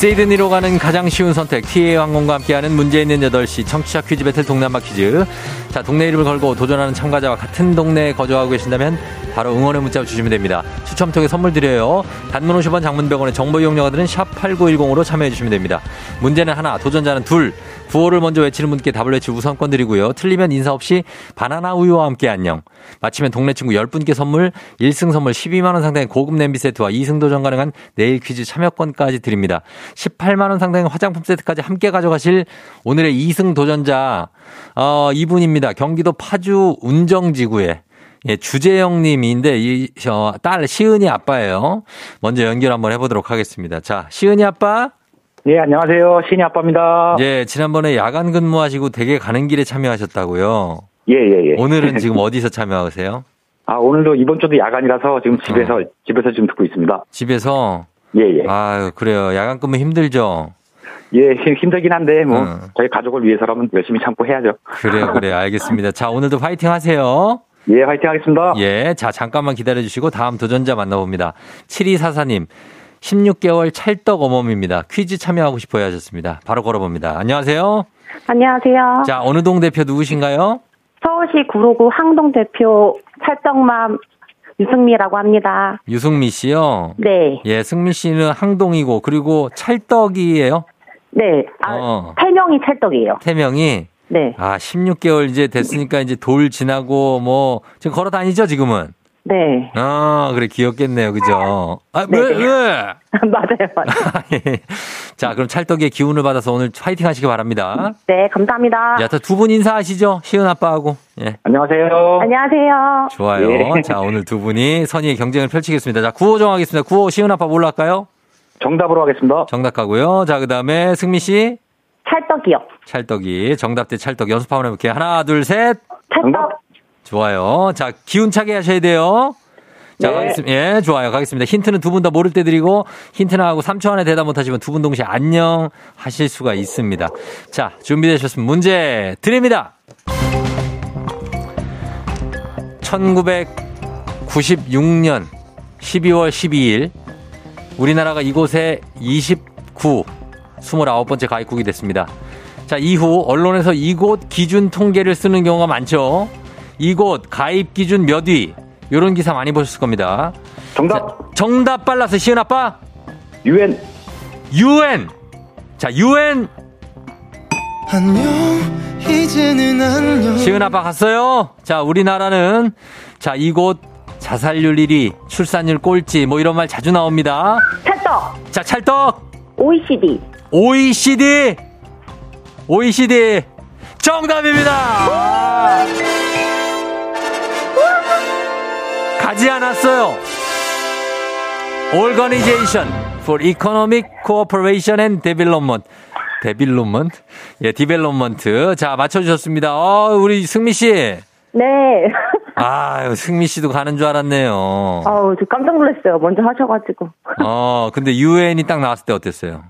시드니로 가는 가장 쉬운 선택 TA 항공과 함께하는 문제 있는 8시 청취자 퀴즈 배틀 한바 퀴즈. 자 동네 이름을 걸고 도전하는 참가자와 같은 동네에 거주하고 계신다면 바로 응원의 문자 주시면 됩니다. 추첨 통해 선물 드려요. 단문 50원 장문 100원의 정보 이용료가들은 샵8910으로 참여해 주시면 됩니다. 문제는 하나 도전자는 둘 구호를 먼저 외치는 분께 답을 외칠 우선권 드리고요 틀리면 인사 없이 바나나 우유와 함께 안녕 마치면 동네 친구 10분께 선물 1승 선물 12만원 상당의 고급 냄비 세트와 2승 도전 가능한 내일 퀴즈 참여권까지 드립니다 18만원 상당의 화장품 세트까지 함께 가져가실 오늘의 2승 도전자 어, 이분입니다 경기도 파주 운정지구에 예, 주재영 님인데, 이, 어, 딸, 시은이 아빠예요. 먼저 연결 한번 해보도록 하겠습니다. 자, 시은이 아빠? 예, 안녕하세요. 신이 아빠입니다. 예, 지난번에 야간 근무하시고 되게 가는 길에 참여하셨다고요. 예, 예, 예. 오늘은 [LAUGHS] 지금 어디서 참여하세요? 아, 오늘도 이번 주도 야간이라서 지금 집에서, 어. 집에서 지금 듣고 있습니다. 집에서? 예, 예. 아유, 그래요. 야간 근무 힘들죠? 예, 힘- 힘들긴 한데, 뭐, 음. 저희 가족을 위해서라면 열심히 참고 해야죠. 그래요, 그래요. 알겠습니다. 자, 오늘도 파이팅 하세요. 예, 화이팅 하겠습니다. 예, 자, 잠깐만 기다려 주시고 다음 도전자 만나봅니다. 7244님, 16개월 찰떡 어멈입니다. 퀴즈 참여하고 싶어요 하셨습니다. 바로 걸어봅니다. 안녕하세요. 안녕하세요. 자, 어느 동 대표 누구신가요? 서울시 구로구 항동 대표 찰떡맘 유승미라고 합니다. 유승미 씨요. 네. 예, 승미 씨는 항동이고, 그리고 찰떡이에요. 네. 아, 어. 태명이 찰떡이에요. 태명이. 네. 아, 16개월 이제 됐으니까 이제 돌 지나고 뭐, 지금 걸어 다니죠, 지금은? 네. 아, 그래, 귀엽겠네요. 그죠? 아, 왜, 네. 왜? [LAUGHS] 맞아요, 맞아요. 예. 자, 그럼 찰떡의 기운을 받아서 오늘 파이팅 하시기 바랍니다. 네, 감사합니다. 자, 두 분 인사하시죠. 시은 아빠하고. 예. 안녕하세요. 안녕하세요. 좋아요. 예. 자, 오늘 두 분이 선의의 경쟁을 펼치겠습니다. 자, 구호 정하겠습니다. 구호 시은 아빠 뭘로 할까요? 정답으로 하겠습니다. 정답 가고요. 자, 그 다음에 승미 씨. 찰떡이요. 찰떡이. 정답 대 찰떡 연습 한번 해볼게요. 하나, 둘, 셋. 찰떡. 정답. 좋아요. 자, 기운차게 하셔야 돼요. 자, 네. 가겠습니다. 예, 좋아요. 가겠습니다. 힌트는 두 분 다 모를 때 드리고, 힌트 나 하고 3초 안에 대답 못 하시면 두 분 동시에 안녕 하실 수가 있습니다. 자, 준비되셨으면 문제 드립니다. 1996년 12월 12일, 우리나라가 이곳에 29, 29번째 가입국이 됐습니다. 자, 이후 언론에서 이곳 기준 통계를 쓰는 경우가 많죠. 이곳 가입 기준 몇 위? 이런 기사 많이 보셨을 겁니다. 정답. 자, 정답 빨라서 시은 아빠. 유엔. UN. 자, UN. 안녕 이제는 안녕 시은 아빠 갔어요. 자, 우리나라는 자, 이곳 자살률 1위, 출산율 꼴찌 뭐 이런 말 자주 나옵니다. 찰떡. 자, 찰떡. OECD. OECD. OECD. 정답입니다. 가지 않았어요. Organization for Economic Cooperation and Development. Development? 예, Development. 자, 맞춰주셨습니다. 어, 우리 승미 씨. 네. [LAUGHS] 아유, 승미 씨도 가는 줄 알았네요. 어우, 저 깜짝 놀랐어요. 먼저 하셔가지고. 어, 근데 UN이 딱 나왔을 때 어땠어요?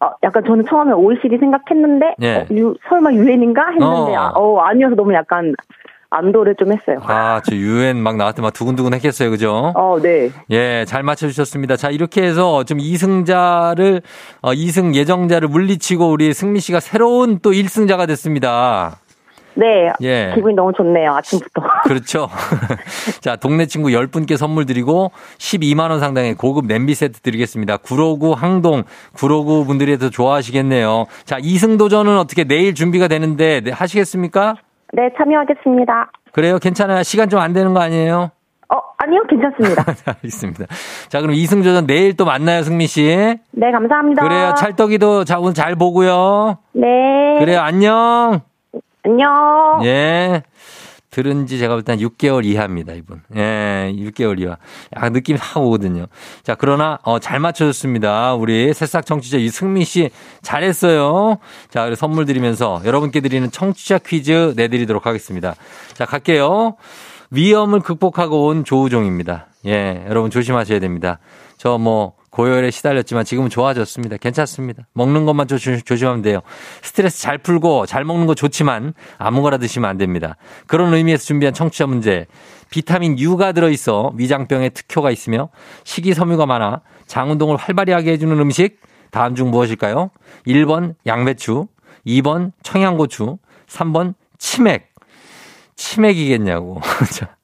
어, 약간 저는 처음에 OECD 생각했는데, 예. 어, 유, 설마 유엔인가 했는데, 어. 아, 어, 아니어서 너무 약간 안도를 좀 했어요. 아, 저 유엔 막때막 두근두근 했겠어요. 그죠? 어, 네. 예, 잘 맞춰주셨습니다. 자, 이렇게 해서 좀 2승자를, 어, 2승 예정자를 물리치고 우리 승미 씨가 새로운 또 1승자가 됐습니다. 네. 예. 기분이 너무 좋네요, 아침부터. [LAUGHS] 그렇죠. [LAUGHS] 자, 동네 친구 10분께 선물 드리고 12만 원 상당의 고급 냄비 세트 드리겠습니다. 구로구 항동, 구로구 분들이 더 좋아하시겠네요. 자, 2승 도전은 어떻게 내일 준비가 되는데 네, 하시겠습니까? 네, 참여하겠습니다. 그래요? 괜찮아요? 시간 좀 안 되는 거 아니에요? 어, 아니요, 괜찮습니다. [LAUGHS] 알겠습니다. 자, 그럼 2승 도전 내일 또 만나요, 승미 씨. 네, 감사합니다. 그래요. 찰떡이도 자, 오늘 잘 보고요. 네. 그래요. 안녕. 안녕. 예. 들은 지 제가 볼때한 6개월 이하입니다, 이분. 예, 6개월 이하. 야, 느낌이 확 오거든요. 자, 그러나, 어, 잘 맞춰줬습니다. 우리 새싹 청취자 이승미 씨 잘했어요. 자, 그리고 선물 드리면서 여러분께 드리는 청취자 퀴즈 내드리도록 하겠습니다. 자, 갈게요. 위험을 극복하고 온 조우종입니다. 예, 여러분 조심하셔야 됩니다. 저 뭐, 고열에 시달렸지만 지금은 좋아졌습니다. 괜찮습니다. 먹는 것만 조, 조심하면 돼요. 스트레스 잘 풀고 잘 먹는 거 좋지만 아무거나 드시면 안 됩니다. 그런 의미에서 준비한 청취자 문제. 비타민 U가 들어있어 위장병에 특효가 있으며 식이섬유가 많아 장 운동을 활발히 하게 해주는 음식. 다음 중 무엇일까요? 1번 양배추, 2번 청양고추, 3번 치맥. 치맥이겠냐고. [LAUGHS]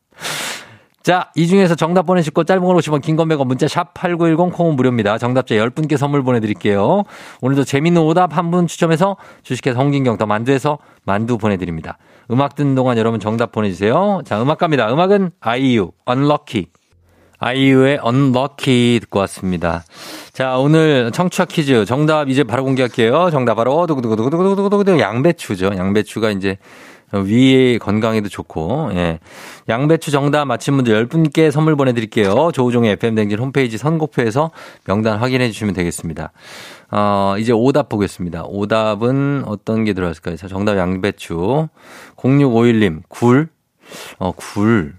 자. 자, 이 중에서 정답 보내실 거 짧은 걸 오시면 긴건 100원 문자 샵 8910 콩은 무료입니다. 정답자 10분께 선물 보내드릴게요. 오늘도 재밌는 오답 한 분 추첨해서 주식회사 홍진경 더 만두에서 만두 보내드립니다. 음악 듣는 동안 여러분 정답 보내주세요. 자, 음악 갑니다. 음악은 아이유, Unlucky. 아이유의 Unlucky 듣고 왔습니다. 자, 오늘 청취자 퀴즈 정답 이제 바로 공개할게요. 정답 바로 두구두구두구두구두구두구 양배추죠. 양배추가 이제 위에 건강에도 좋고, 예. 양배추 정답 맞힌 분들 10분께 선물 보내드릴게요. 조우종의 FM댕진 홈페이지 선곡표에서 명단 확인해 주시면 되겠습니다. 어, 이제 오답 보겠습니다. 오답은 어떤 게 들어갔을까요? 자, 정답 양배추. 0651님, 굴. 어, 굴.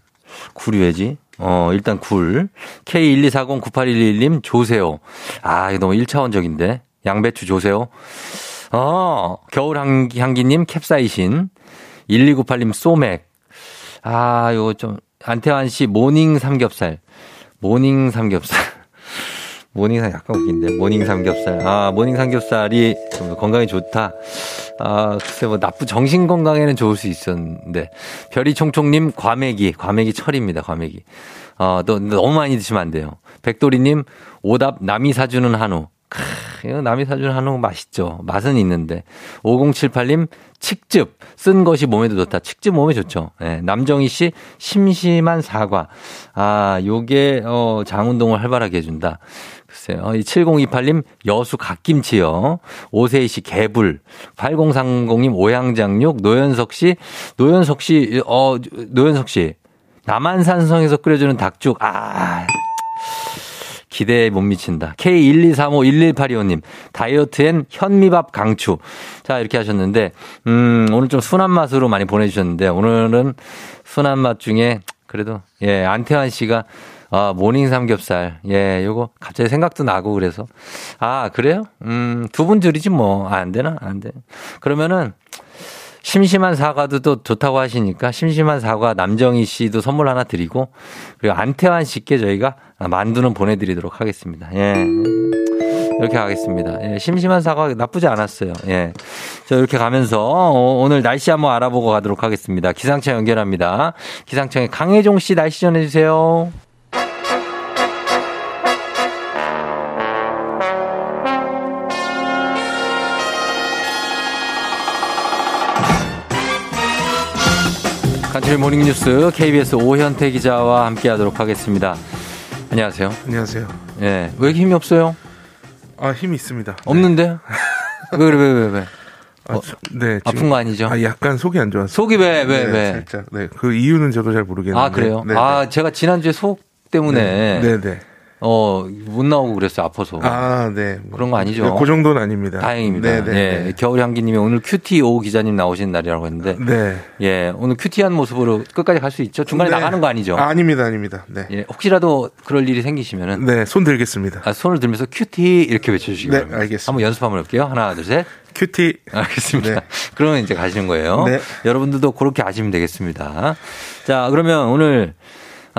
굴이 왜지? 어, 일단 굴. K124098111님, 조세호. 아, 이거 너무 1차원적인데. 양배추 조세호. 어, 겨울 향기, 향기님, 캡사이신. 1298님 소맥. 아, 요거 좀, 안태환 씨 모닝 삼겹살. 모닝 삼겹살. [LAUGHS] 모닝 삼 약간 웃긴데. 모닝 삼겹살. 아, 모닝 삼겹살이 건강에 좋다. 아, 글쎄 뭐 나쁘 정신 건강에는 좋을 수 있었는데. 별이 총총님 과메기. 과메기 철입니다. 과메기. 어, 또 너무 많이 드시면 안 돼요. 백도리님 오답 남이 사주는 한우. 크, 남이 사주는 한우 맛있죠. 맛은 있는데. 5078님, 칡즙. 쓴 것이 몸에도 좋다. 칡즙 몸에 좋죠. 예, 남정희 씨, 심심한 사과. 아, 요게, 어, 장운동을 활발하게 해준다. 글쎄요. 어, 이 7028님, 여수 갓김치요. 오세희 씨, 개불. 8030님, 오양장육. 노현석 씨, 노현석 씨, 어, 노현석 씨. 남한산성에서 끓여주는 닭죽. 아, 기대에 못 미친다. K123511825님, 다이어트엔 현미밥 강추. 자, 이렇게 하셨는데, 음, 오늘 좀 순한 맛으로 많이 보내주셨는데, 오늘은 순한 맛 중에, 그래도, 예, 안태환 씨가, 아, 모닝 삼겹살. 예, 요거 갑자기 생각도 나고 그래서. 아, 그래요? 음, 두 분 줄이지 뭐. 아, 안 되나? 안 돼. 그러면은, 심심한 사과도 또 좋다고 하시니까 심심한 사과 남정희 씨도 선물 하나 드리고 그리고 안태환 씨께 저희가 만두는 보내드리도록 하겠습니다. 예. 이렇게 가겠습니다. 예, 심심한 사과 나쁘지 않았어요. 예. 자, 이렇게 가면서 오늘 날씨 한번 알아보고 가도록 하겠습니다. 기상청 연결합니다. 기상청에 강혜종 씨 날씨 전해주세요. 간추린 모닝뉴스 KBS 오현태 기자와 함께하도록 하겠습니다. 안녕하세요. 안녕하세요. 예, 왜 이렇게 힘이 없어요? 아 힘이 있습니다. 없는데? [LAUGHS] 왜 그래 왜왜 왜? 아, 어, 저- 네. 아픈 거 아니죠? 아 약간 속이 안 좋았어요. 속이 왜왜 왜? 네, 살짝. 네. 그 이유는 저도 잘 모르겠는데. 아 그래요? 네, 아 제가 지난 주에 속 때문에 네, 네. 어, 못 나오고 그랬어요. 아파서. 아, 네. 그런 거 아니죠? 네, 그 정도는 아닙니다. 다행입니다. 네, 네. 예. 네. 겨울 향기님이 오늘 cutie 오 기자님 나오신 날이라고 했는데. 네. 예. 오늘 cutie한 모습으로 끝까지 갈 수 있죠? 중간에 네. 나가는 거 아니죠? 아, 아닙니다, 아닙니다. 네. 예. 혹시라도 그럴 일이 생기시면은. 네, 손 들겠습니다. 아, 손을 들면서 cutie 이렇게 외쳐주시기 네, 바랍니다. 알겠습니다. 한번 연습 한번 해볼게요. 하나, 둘, 셋. 큐티. 알겠습니다. 네. [LAUGHS] 그러면 이제 가시는 거예요. 네. 여러분들도 그렇게 아시면 되겠습니다. 자, 그러면 오늘,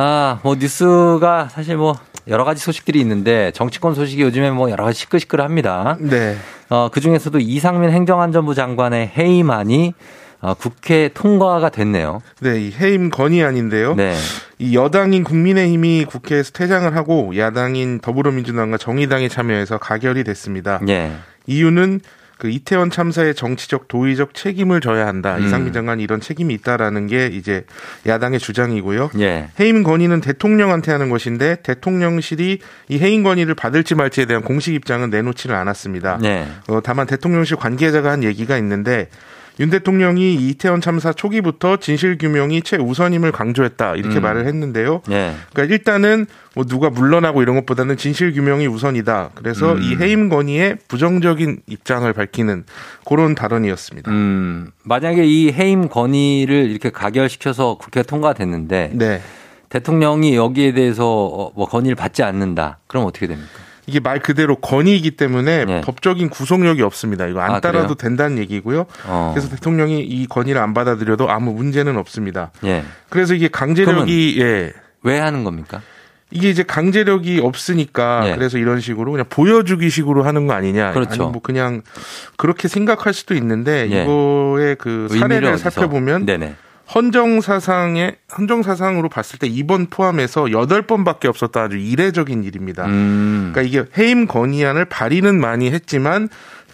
아, 뭐 뉴스가 사실 뭐 여러 가지 소식들이 있는데 정치권 소식이 요즘에 뭐 여러 가지 시끌시끌합니다. 네. 어, 그 중에서도 이상민 행정안전부 장관의 해임안이 어, 국회 통과가 됐네요. 네, 이 해임 건의안인데요. 네. 이 여당인 국민의힘이 국회에서 퇴장을 하고 야당인 더불어민주당과 정의당이 참여해서 가결이 됐습니다. 예. 이유는 그 이태원 참사의 정치적 도의적 책임을 져야 한다. 음. 이상민 장관이 이런 책임이 있다라는 게 이제 야당의 주장이고요. 예. 해임 건의는 대통령한테 하는 것인데 대통령실이 이 해임 건의를 받을지 말지에 대한 공식 입장은 내놓지를 않았습니다. 네. 어, 다만 대통령실 관계자가 한 얘기가 있는데 윤 대통령이 이 이태원 참사 초기부터 진실 규명이 최우선임을 강조했다 이렇게 음. 말을 했는데요. 예. 그러니까 일단은 뭐 누가 물러나고 이런 것보다는 진실 규명이 우선이다. 그래서 음. 이 해임 건의에 부정적인 입장을 밝히는 그런 발언이었습니다. 음, 만약에 이 해임 건의를 이렇게 가결시켜서 국회 통과됐는데 네. 대통령이 여기에 대해서 어, 뭐 건의를 받지 않는다. 그럼 어떻게 됩니까? 이게 말 그대로 건의이기 때문에 네. 법적인 구속력이 없습니다. 이거 안 아, 따라도? 된다는 얘기고요. 어. 그래서 대통령이 이 건의를 안 받아들여도 아무 문제는 없습니다. 예. 그래서 이게 강제력이 예. 왜 하는 겁니까? 이게 이제 강제력이 없으니까 예. 그래서 이런 식으로 그냥 보여주기 식으로 하는 거 아니냐. 그렇죠. 아니면 뭐 그냥 그렇게 생각할 수도 있는데 예. 이거의 그 사례를? 살펴보면 네네. 헌정 사상에 헌정 사상으로 봤을 때 이번 포함해서 여덟 번밖에 없었다 아주 이례적인 일입니다. 음. 그러니까 이게 해임 건의안을 발의는 많이 했지만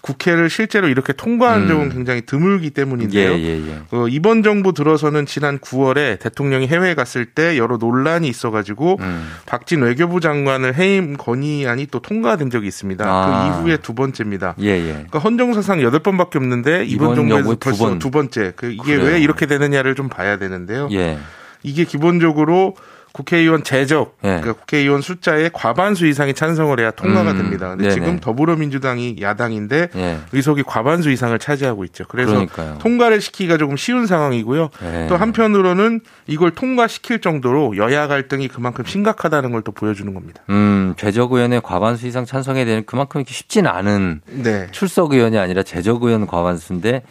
국회를 실제로 이렇게 통과한 음. 적은 굉장히 드물기 때문인데요. 예, 예, 예. 어, 이번 정부 들어서는 지난 9월에 대통령이 해외에 갔을 때 여러 논란이 있어가지고 음. 박진 외교부 장관을 해임 건의안이 또 통과된 적이 있습니다. 아. 그 이후에 두 번째입니다. 예, 예. 그러니까 헌정사상 여덟 번밖에 없는데 이번 이번 정부에서 정부에 두 벌써 번. 두 번 째. 그 이게 그래요. 왜 이렇게 되느냐를 좀 봐야 되는데요. 예. 이게 기본적으로 국회의원 제적, 예. 그러니까 국회의원 숫자의 과반수 이상이 찬성을 해야 통과가 음, 됩니다. 근데 네네. 지금 더불어민주당이 야당인데 예. 의석이 과반수 이상을 차지하고 있죠. 그래서 그러니까요. 통과를 시키기가 조금 쉬운 상황이고요. 예. 또 한편으로는 이걸 통과시킬 정도로 여야 갈등이 그만큼 심각하다는 걸 또 보여주는 겁니다. 음, 제적 의원의 과반수 이상 찬성에 대한 그만큼 이렇게 쉽지는 않은 네. 출석 의원이 아니라 제적 의원 과반수인데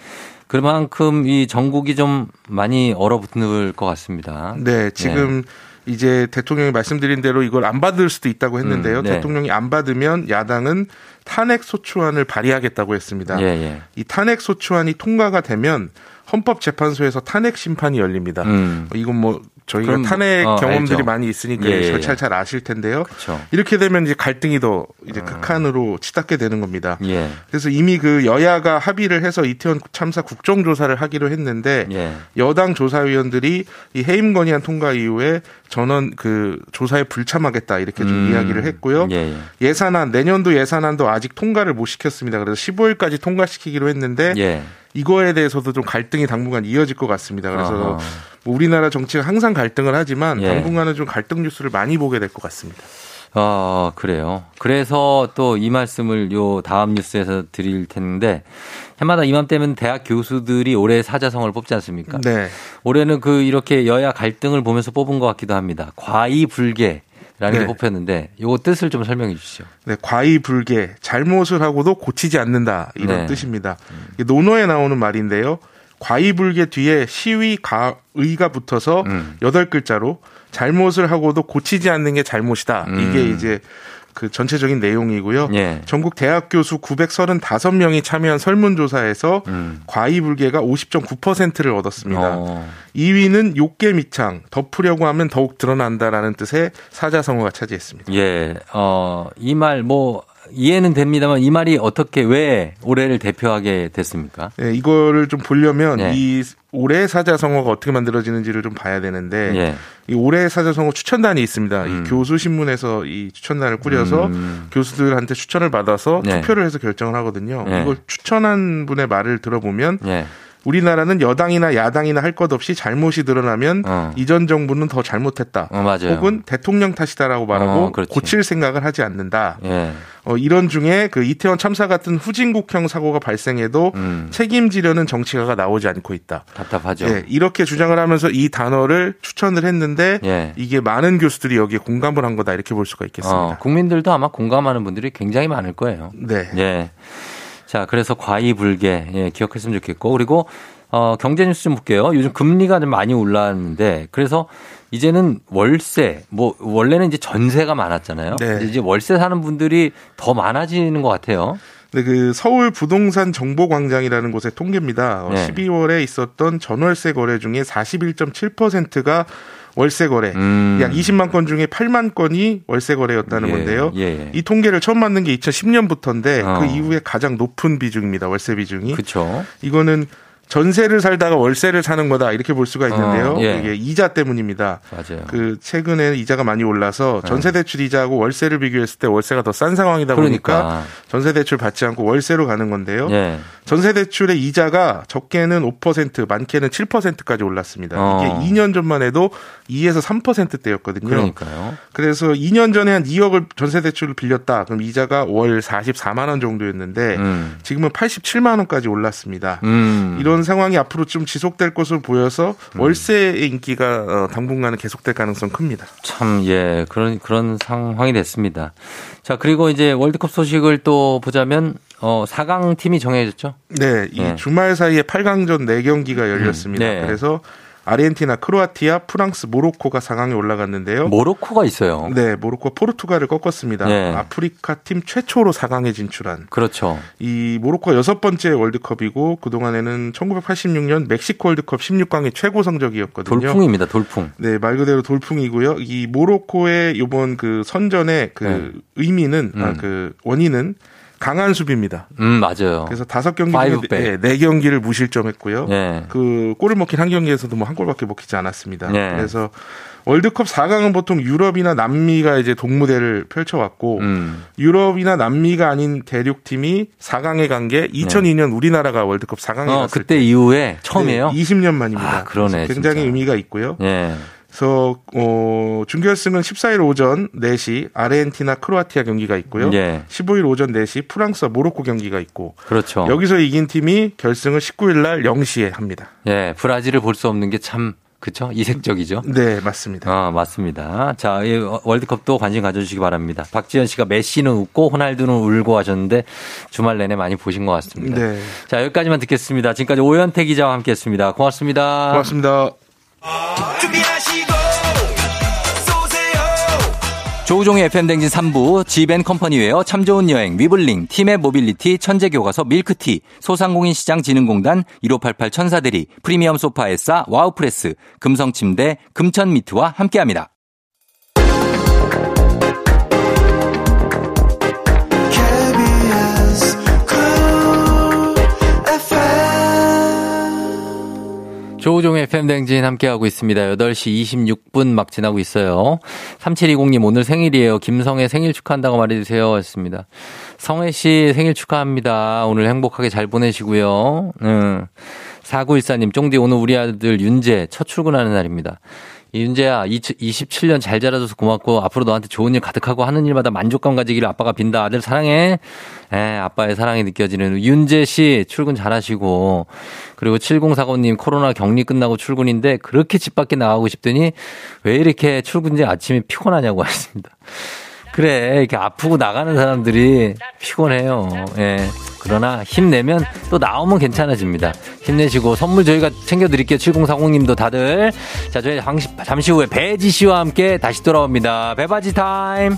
그만큼 이 전국이 좀 많이 얼어붙을 것 같습니다. 네, 지금 이제 대통령이 말씀드린 대로 이걸 안 받을 수도 있다고 했는데요. 음, 네. 대통령이 안 받으면 야당은 탄핵 소추안을 발의하겠다고 했습니다. 예, 예. 이 탄핵 소추안이 통과가 되면 헌법재판소에서 탄핵 심판이 열립니다. 음. 이건 뭐 저희가 그럼 뭐- 탄핵 어, 경험들이 알죠. 많이 있으니까 예, 예, 절차를 예. 잘 아실 텐데요. 그렇죠. 이렇게 되면 이제 갈등이 더 이제 극한으로 치닫게 되는 겁니다. 예. 그래서 이미 그 여야가 합의를 해서 이태원 참사 국정조사를 하기로 했는데 예. 여당 조사위원들이 이 해임 건의안 통과 이후에 전원 그 조사에 불참하겠다 이렇게 좀 음. 이야기를 했고요. 예, 예. 예산안 내년도 예산안도 아직 통과를 못 시켰습니다. 그래서 15일까지 통과시키기로 했는데 예. 이거에 대해서도 좀 갈등이 당분간 이어질 것 같습니다. 그래서. 뭐 우리나라 정치가 항상 갈등을 하지만 예. 당분간은 좀 갈등 뉴스를 많이 보게 될 것 같습니다. 아, 그래요. 그래서 또 이 말씀을 요 다음 뉴스에서 드릴 텐데 해마다 이맘때면 대학 교수들이 올해 사자성어를 뽑지 않습니까? 네. 올해는 그 이렇게 여야 갈등을 보면서 뽑은 것 같기도 합니다. 과이불개 라는 게 네. 뽑혔는데 요거 뜻을 좀 설명해 주시죠. 네, 과이불개, 잘못을 하고도 고치지 않는다 이런 네. 뜻입니다. 이게 논어에 나오는 말인데요. 과이불개 뒤에 시위 가의가 붙어서 음. 여덟 글자로 잘못을 하고도 고치지 않는 게 잘못이다. 음. 이게 이제 그 전체적인 내용이고요. 예. 전국 대학 교수 935명이 참여한 설문조사에서 음. 과이불개가 50.9%를 얻었습니다. 어. 2위는 욕개미창, 덮으려고 하면 더욱 드러난다라는 뜻의 사자성어가 차지했습니다. 예. 어, 이 말 뭐 이해는 됩니다만 이 말이 어떻게 왜 올해를 대표하게 됐습니까? 예, 이거를 좀 보려면 네. 이 올해 사자성어가 어떻게 만들어지는지를 좀 봐야 되는데 예. 이 올해 사자성어 추천단이 있습니다. 음. 이 교수 신문에서 이 추천단을 꾸려서 음. 교수들한테 추천을 받아서 네. 투표를 해서 결정을 하거든요. 네. 이걸 추천한 분의 말을 들어보면 예. 우리나라는 여당이나 야당이나 할 것 없이 잘못이 드러나면 어. 이전 정부는 더 잘못했다. 어, 맞아요. 혹은 대통령 탓이다라고 말하고 어. 고칠 생각을 하지 않는다. 예. 어, 이런 중에 그 이태원 참사 같은 후진국형 사고가 발생해도 음. 책임지려는 정치가가 나오지 않고 있다. 답답하죠. 예, 이렇게 주장을 하면서 이 단어를 추천을 했는데 예. 이게 많은 교수들이 여기에 공감을 한 거다 이렇게 볼 수가 있겠습니다. 어, 국민들도 아마 공감하는 분들이 굉장히 많을 거예요. 네. 예. 자, 그래서 과이불개, 예, 기억했으면 좋겠고, 그리고, 어, 경제 뉴스 좀 볼게요. 요즘 금리가 좀 많이 올랐는데, 그래서 이제는 월세, 뭐, 원래는 이제 전세가 많았잖아요. 네. 이제 월세 사는 분들이 더 많아지는 것 같아요. 네, 그 서울 부동산 정보광장이라는 곳의 통계입니다. 어, 네. 12월에 있었던 전월세 거래 중에 41.7%가 월세 거래. 음. 약 20만 건 중에 8만 건이 월세 거래였다는 예, 건데요. 예, 예. 이 통계를 처음 만든 게 2010년부터인데 어. 그 이후에 가장 높은 비중입니다. 월세 비중이. 그쵸. 이거는 전세를 살다가 월세를 사는 거다 이렇게 볼 수가 있는데요. 어, 예. 이게 이자 때문입니다. 맞아요. 그 최근에 이자가 많이 올라서 전세 대출 이자하고 월세를 비교했을 때 월세가 더 싼 상황이다 보니까 그러니까. 전세 대출 받지 않고 월세로 가는 건데요. 예. 전세 대출의 이자가 적게는 5%, 많게는 7%까지 올랐습니다. 어. 이게 2년 전만 해도 2에서 3%대였거든요. 그러니까요. 그래서 2년 전에 한 2억을 전세 대출을 빌렸다. 그럼 이자가 월 44만 원 정도였는데 음. 지금은 87만 원까지 올랐습니다. 음. 이런 상황이 앞으로 좀 지속될 것으로 보여서 월세의 인기가 어, 당분간은 계속될 가능성 큽니다. 참, 예, 그런, 그런 상황이 됐습니다. 자, 그리고 이제 월드컵 소식을 또 보자면, 어, 4강 팀이 정해졌죠? 네, 이 네. 주말 사이에 8강전 4경기가 열렸습니다. 음, 네. 그래서 아르헨티나, 크로아티아, 프랑스, 모로코가 4강에 올라갔는데요. 모로코가 있어요. 네, 모로코 포르투갈을 꺾었습니다. 네. 아프리카 팀 최초로 4강에 진출한 그렇죠. 이 모로코가 여섯 번째 월드컵이고 그동안에는 1986년 멕시코 월드컵 16강의 최고 성적이었거든요. 돌풍입니다, 돌풍. 네, 말 그대로 돌풍이고요. 이 모로코의 요번 그 선전의 그 네. 의미는 아, 음. 그 원인은 강한 수비입니다. 음, 맞아요. 그래서 다섯 경기 중에 백. 네, 네 경기를 무실점했고요. 예. 그 골을 먹힌 한 경기에서도 뭐 한 골밖에 먹히지 않았습니다. 네. 그래서 월드컵 4강은 보통 유럽이나 남미가 이제 동무대를 펼쳐왔고 음. 유럽이나 남미가 아닌 대륙 팀이 4강에 간 게 2002년 우리나라가 월드컵 4강에 어, 갔을 그때 때 이후에 처음이에요? 네, 20년 만입니다. 아, 그러네, 굉장히 진짜. 의미가 있고요. 예. 그래서 어, 준결승은 14일 오전 4시 아르헨티나 크로아티아 경기가 있고요. 예. 15일 오전 4시 프랑스와 모로코 경기가 있고 그렇죠. 여기서 이긴 팀이 결승을 19일 날 0시에 합니다. 예, 브라질을 볼 수 없는 게 참, 그쵸? 이색적이죠? 네, 맞습니다. 아, 맞습니다. 자, 이 월드컵도 관심 가져주시기 바랍니다. 박지현 씨가 메시는 웃고 호날두는 울고 하셨는데 주말 내내 많이 보신 것 같습니다. 네. 자, 여기까지만 듣겠습니다. 지금까지 오현태 기자와 함께 했습니다. 고맙습니다. 고맙습니다. 조우종의 FM댕진 3부, 지벤컴퍼니웨어, 참 좋은 여행, 위블링, 티맵 모빌리티, 천재교과서, 밀크티, 소상공인 시장진흥공단, 1588 천사대리, 프리미엄 소파에싸, 와우프레스, 금성침대, 금천미트와 함께합니다. 조우종의 FM댕진 함께하고 있습니다. 8시 26분 막 지나고 있어요. 3720님 오늘 생일이에요. 김성애 생일 축하한다고 말해주세요. 했습니다. 성애 씨 생일 축하합니다. 오늘 행복하게 잘 보내시고요. 음. 4914님, 쫑디 오늘 우리 아들 윤재 첫 출근하는 날입니다. 이 윤재야, 27년 잘 자라줘서 고맙고, 앞으로 너한테 좋은 일 가득하고 하는 일마다 만족감 가지기를 아빠가 빈다. 아들 사랑해. 에, 아빠의 사랑이 느껴지는 윤재 씨 출근 잘하시고, 그리고 7045님 코로나 격리 끝나고 출근인데, 그렇게 집 밖에 나가고 싶더니, 왜 이렇게 출근제 아침에 피곤하냐고 하십니다. 그래, 이렇게 아프고 나가는 사람들이 피곤해요. 예. 그러나 힘내면 또 나오면 괜찮아집니다. 힘내시고 선물 저희가 챙겨드릴게요. 7040님도 다들. 자, 저희 잠시, 후에 배지 씨와 함께 다시 돌아옵니다. 배바지 타임.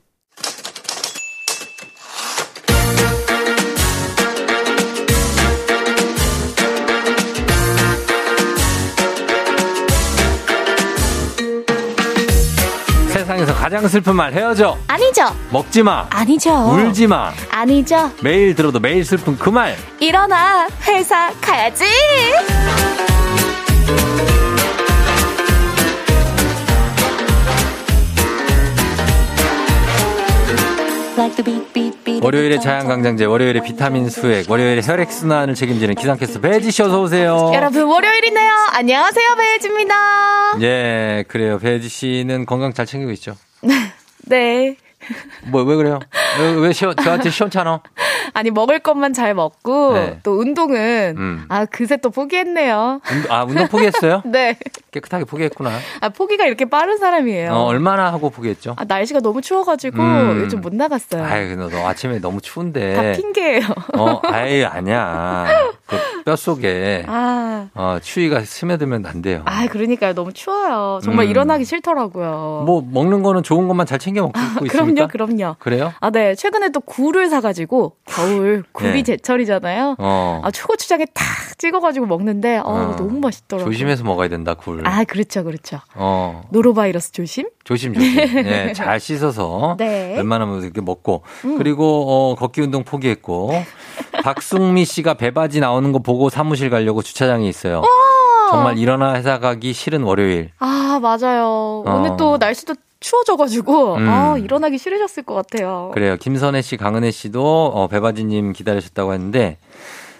가장 슬픈 말 헤어져. 아니죠. 먹지 마. 아니죠. 울지 마. 아니죠. 매일 들어도 매일 슬픈 그 말. 일어나. 회사 가야지. 월요일에 자연강장제, 월요일에 비타민 수액, 월요일에 혈액순환을 책임지는 기상캐스터 배지씨 어서오세요. 여러분 월요일이네요. 안녕하세요 배혜지입니다. 예, 그래요. 배지씨는 건강 잘 챙기고 있죠? [LAUGHS] 네. 뭐, 왜 그래요? 왜, 왜 시원, 저한테 시원찮아? 아니 먹을 것만 잘 먹고 네. 또 운동은 음. 아 그새 또 포기했네요. 운- 아, 운동 포기했어요? [LAUGHS] 네. 깨끗하게 포기했구나. 아 포기가 이렇게 빠른 사람이에요. 어, 얼마나 하고 포기했죠? 아, 날씨가 너무 추워가지고 음. 요즘 못 나갔어요. 아이, 너, 너 아침에 너무 추운데. 다 핑계예요. 어, 아예 아니야. 그 뼛속에 아. 어, 추위가 스며들면 안 돼요. 아, 그러니까요. 너무 추워요. 정말 음. 일어나기 싫더라고요. 뭐 먹는 거는 좋은 것만 잘 챙겨 먹고 있습니까? 그럼요, 그럼요. 그래요? 아, 네. 최근에 또 굴을 사가지고, 겨울, 굴이 네. 제철이잖아요. 어. 아, 초고추장에 탁 찍어가지고 먹는데, 어, 어. 너무 맛있더라고요. 조심해서 먹어야 된다, 굴. 아, 그렇죠, 그렇죠. 어. 노로바이러스 조심? 조심, 조심. 예, [LAUGHS] 잘 씻어서. 네. 웬만하면 이렇게 먹고. 음. 그리고, 어, 걷기 운동 포기했고. [LAUGHS] 박승미 씨가 배바지 나오는 거 보고 사무실 가려고 주차장에 있어요. 정말 일어나 회사 가기 싫은 월요일. 아, 맞아요. 어. 오늘 또 날씨도 추워져가지고, 음. 아, 일어나기 싫으셨을 것 같아요. 그래요. 김선혜 씨, 강은혜 씨도 어, 배바지님 기다리셨다고 했는데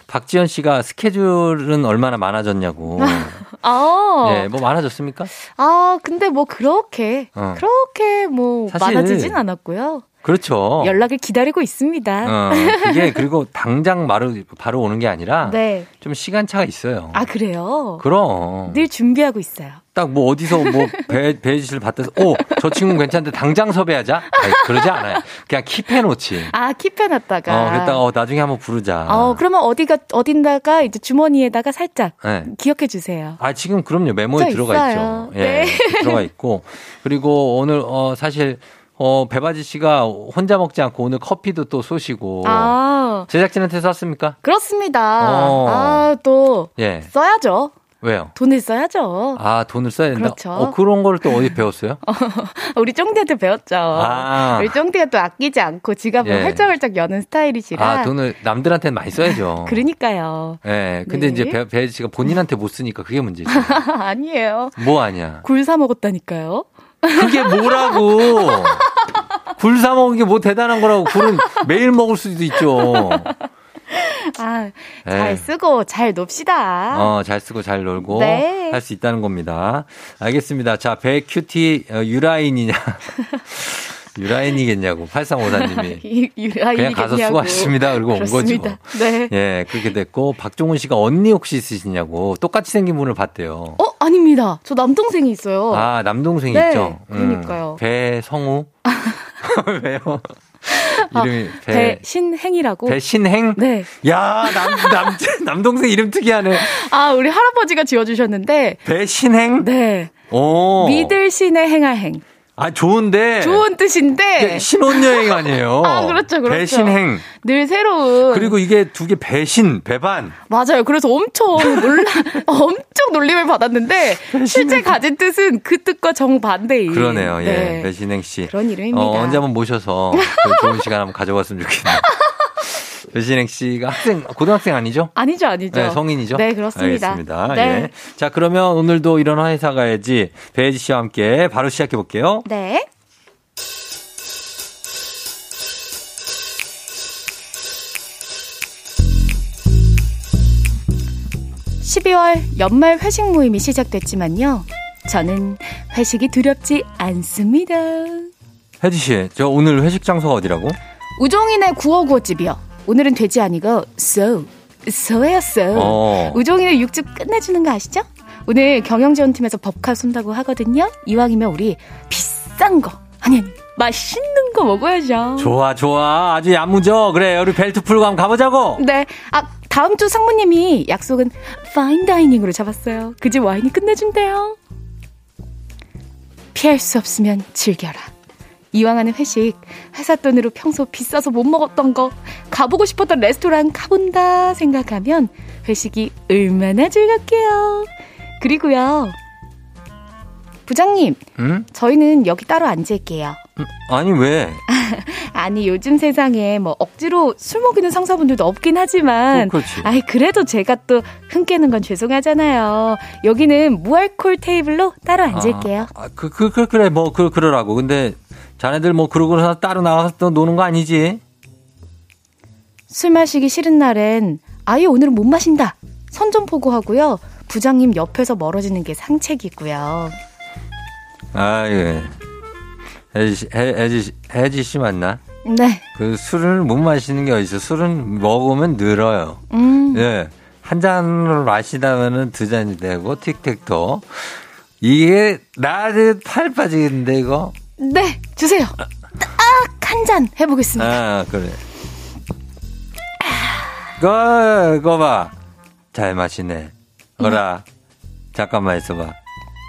박지현 씨가 스케줄은 얼마나 많아졌냐고. [LAUGHS] 아, 예, 뭐 많아졌습니까? 아, 근데 뭐 그렇게, 어. 그렇게 뭐 사실- 많아지진 않았고요. 그렇죠. 연락을 기다리고 있습니다. 어, 그게 그리고 당장 바로 바로 오는 게 아니라 [LAUGHS] 네. 좀 시간차가 있어요. 아, 그래요? 그럼 늘 준비하고 있어요. 딱 뭐 어디서 뭐 배 배지를 받아서 오 저 친구 괜찮은데 당장 섭외하자. 아니, 그러지 않아요. 그냥 킵해 놓지. 아, 킵해놨다가. 어 그랬다가 어, 나중에 한번 부르자. 어, 그러면 어디가, 어딘다가 이제 주머니에다가 살짝 네. 기억해 주세요. 아, 지금 그럼요. 메모에 써 들어가 있어요. 있죠. 예. 네. 들어가 있고. 그리고 오늘, 어, 사실, 어, 배바지 씨가 혼자 먹지 않고 오늘 커피도 또 쏘시고. 아, 제작진한테 쐈습니까? 그렇습니다. 어. 아, 또, 예. 써야죠. 왜요? 돈을 써야죠. 아, 돈을 써야 된다? 그렇죠. 어, 그런 걸 또 어디 배웠어요? [LAUGHS] 우리 쫑디한테 배웠죠. 아. 우리 쫑디가 또 아끼지 않고 지갑을 예. 활짝활짝 여는 스타일이시라. 아, 돈을 남들한테는 많이 써야죠. [LAUGHS] 그러니까요. 예. 근데 네. 이제 배, 배지 씨가 본인한테 못 쓰니까 그게 문제지. [LAUGHS] 아니에요. 뭐 아니야. 굴 사 먹었다니까요. 그게 뭐라고! 굴 사 먹은 게 뭐 대단한 거라고. 굴은 매일 먹을 수도 있죠. 아, 예. 잘 쓰고 잘 놉시다. 어, 잘 쓰고 잘 놀고 네. 할수 있다는 겁니다. 알겠습니다. 자, 배큐티 어, 유라인이냐? 유라인이겠냐고 8354님이 이- [LAUGHS] 유라인이겠냐고. 그냥 가서 수고하셨습니다. 그리고 온 거죠. 그렇습니다. 네. 예, 그렇게 됐고 박종훈 씨가 언니 혹시 있으시냐고 똑같이 생긴 분을 봤대요. 어, 아닙니다. 저 남동생이 있어요. 아, 남동생이 네, 있죠. 그러니까요. 배성우? [LAUGHS] 왜요? [LAUGHS] 이름이 배, 배신행이라고. 배신행? 네. 야, 남, 남, 남동생 이름 특이하네. 아, 우리 할아버지가 지어주셨는데. 배신행? 네. 오. 믿을 신의 행하행. 아, 좋은데. 좋은 뜻인데. 신혼여행 아니에요. [LAUGHS] 아, 그렇죠, 그렇죠. 배신행. 늘 새로운. 그리고 이게 두 개 배신, 배반. 맞아요. 그래서 엄청 놀라, [LAUGHS] [LAUGHS] 엄청 놀림을 받았는데, 실제 가진 뜻은 그 뜻과 정반대인. 그러네요. 예. 네. 배신행 씨. 그런 이름입니다. 어, 언제 한번 모셔서 그 좋은 시간 한번 가져봤으면 좋겠네요. 배신행 씨가 학생, 고등학생 아니죠? 아니죠, 아니죠. 네, 성인이죠? 네, 그렇습니다. 알겠습니다. 네. 예. 자, 그러면 오늘도 이런 회사 가야지 배혜지 씨와 함께 바로 시작해 볼게요. 네. (12월) 연말 회식 모임이 시작됐지만요 저는 회식이 두렵지 않습니다 혜지 씨, 저 오늘 회식 장소가 어디라고? 우종인의 구워구워집이요 오늘은 돼지 아니고 소 소예요 소 어. 우종인의 육즙 끝내주는 거 아시죠? 오늘 경영지원팀에서 법카 쏜다고 하거든요 이왕이면 우리 비싼 거 아니 아니 맛있는 거 먹어야죠 좋아, 좋아. 아주 야무져. 그래, 우리 벨트 풀고 한번 가보자고. 네. 아, 다음 주 상무님이 약속은 파인 다이닝으로 잡았어요. 그 집 와인이 끝내준대요. 피할 수 없으면 즐겨라. 이왕 하는 회식, 회사 돈으로 평소 비싸서 못 먹었던 거, 가보고 싶었던 레스토랑 가본다 생각하면 회식이 얼마나 즐겁게요. 그리고요. 부장님, 응? 저희는 여기 따로 앉을게요. 아니 왜? [LAUGHS] 아니 요즘 세상에 뭐 억지로 술 먹이는 상사분들도 없긴 하지만 어. 아이 그래도 제가 또 흥 깨는 건 죄송하잖아요. 여기는 무알콜 테이블로 따로 앉을게요. 아, 그, 그, 그, 그래, 뭐, 그, 그러라고. 근데, 자네들 뭐, 그러고 나서 따로 나가서 또 노는 거 아니지? 술 마시기 싫은 날엔 아예 오늘은 못 마신다. 선전포고 하고요. 부장님 옆에서 멀어지는 게 상책이고요. 아, 예. 혜지 혜, 혜지, 씨- 혜지 씨 맞나? 네. 그 술을 못 마시는 게 어딨어. 술은 먹으면 늘어요. 음. 예. 한 잔을 마시다면은 두 잔이 되고, 틱택도. 이게, 나한테 팔 빠지겠는데, 이거? 네, 주세요. 딱 한 잔 해보겠습니다. 아, 그래. 거, 거 봐. 잘 마시네. 어라. 잠깐만 있어봐.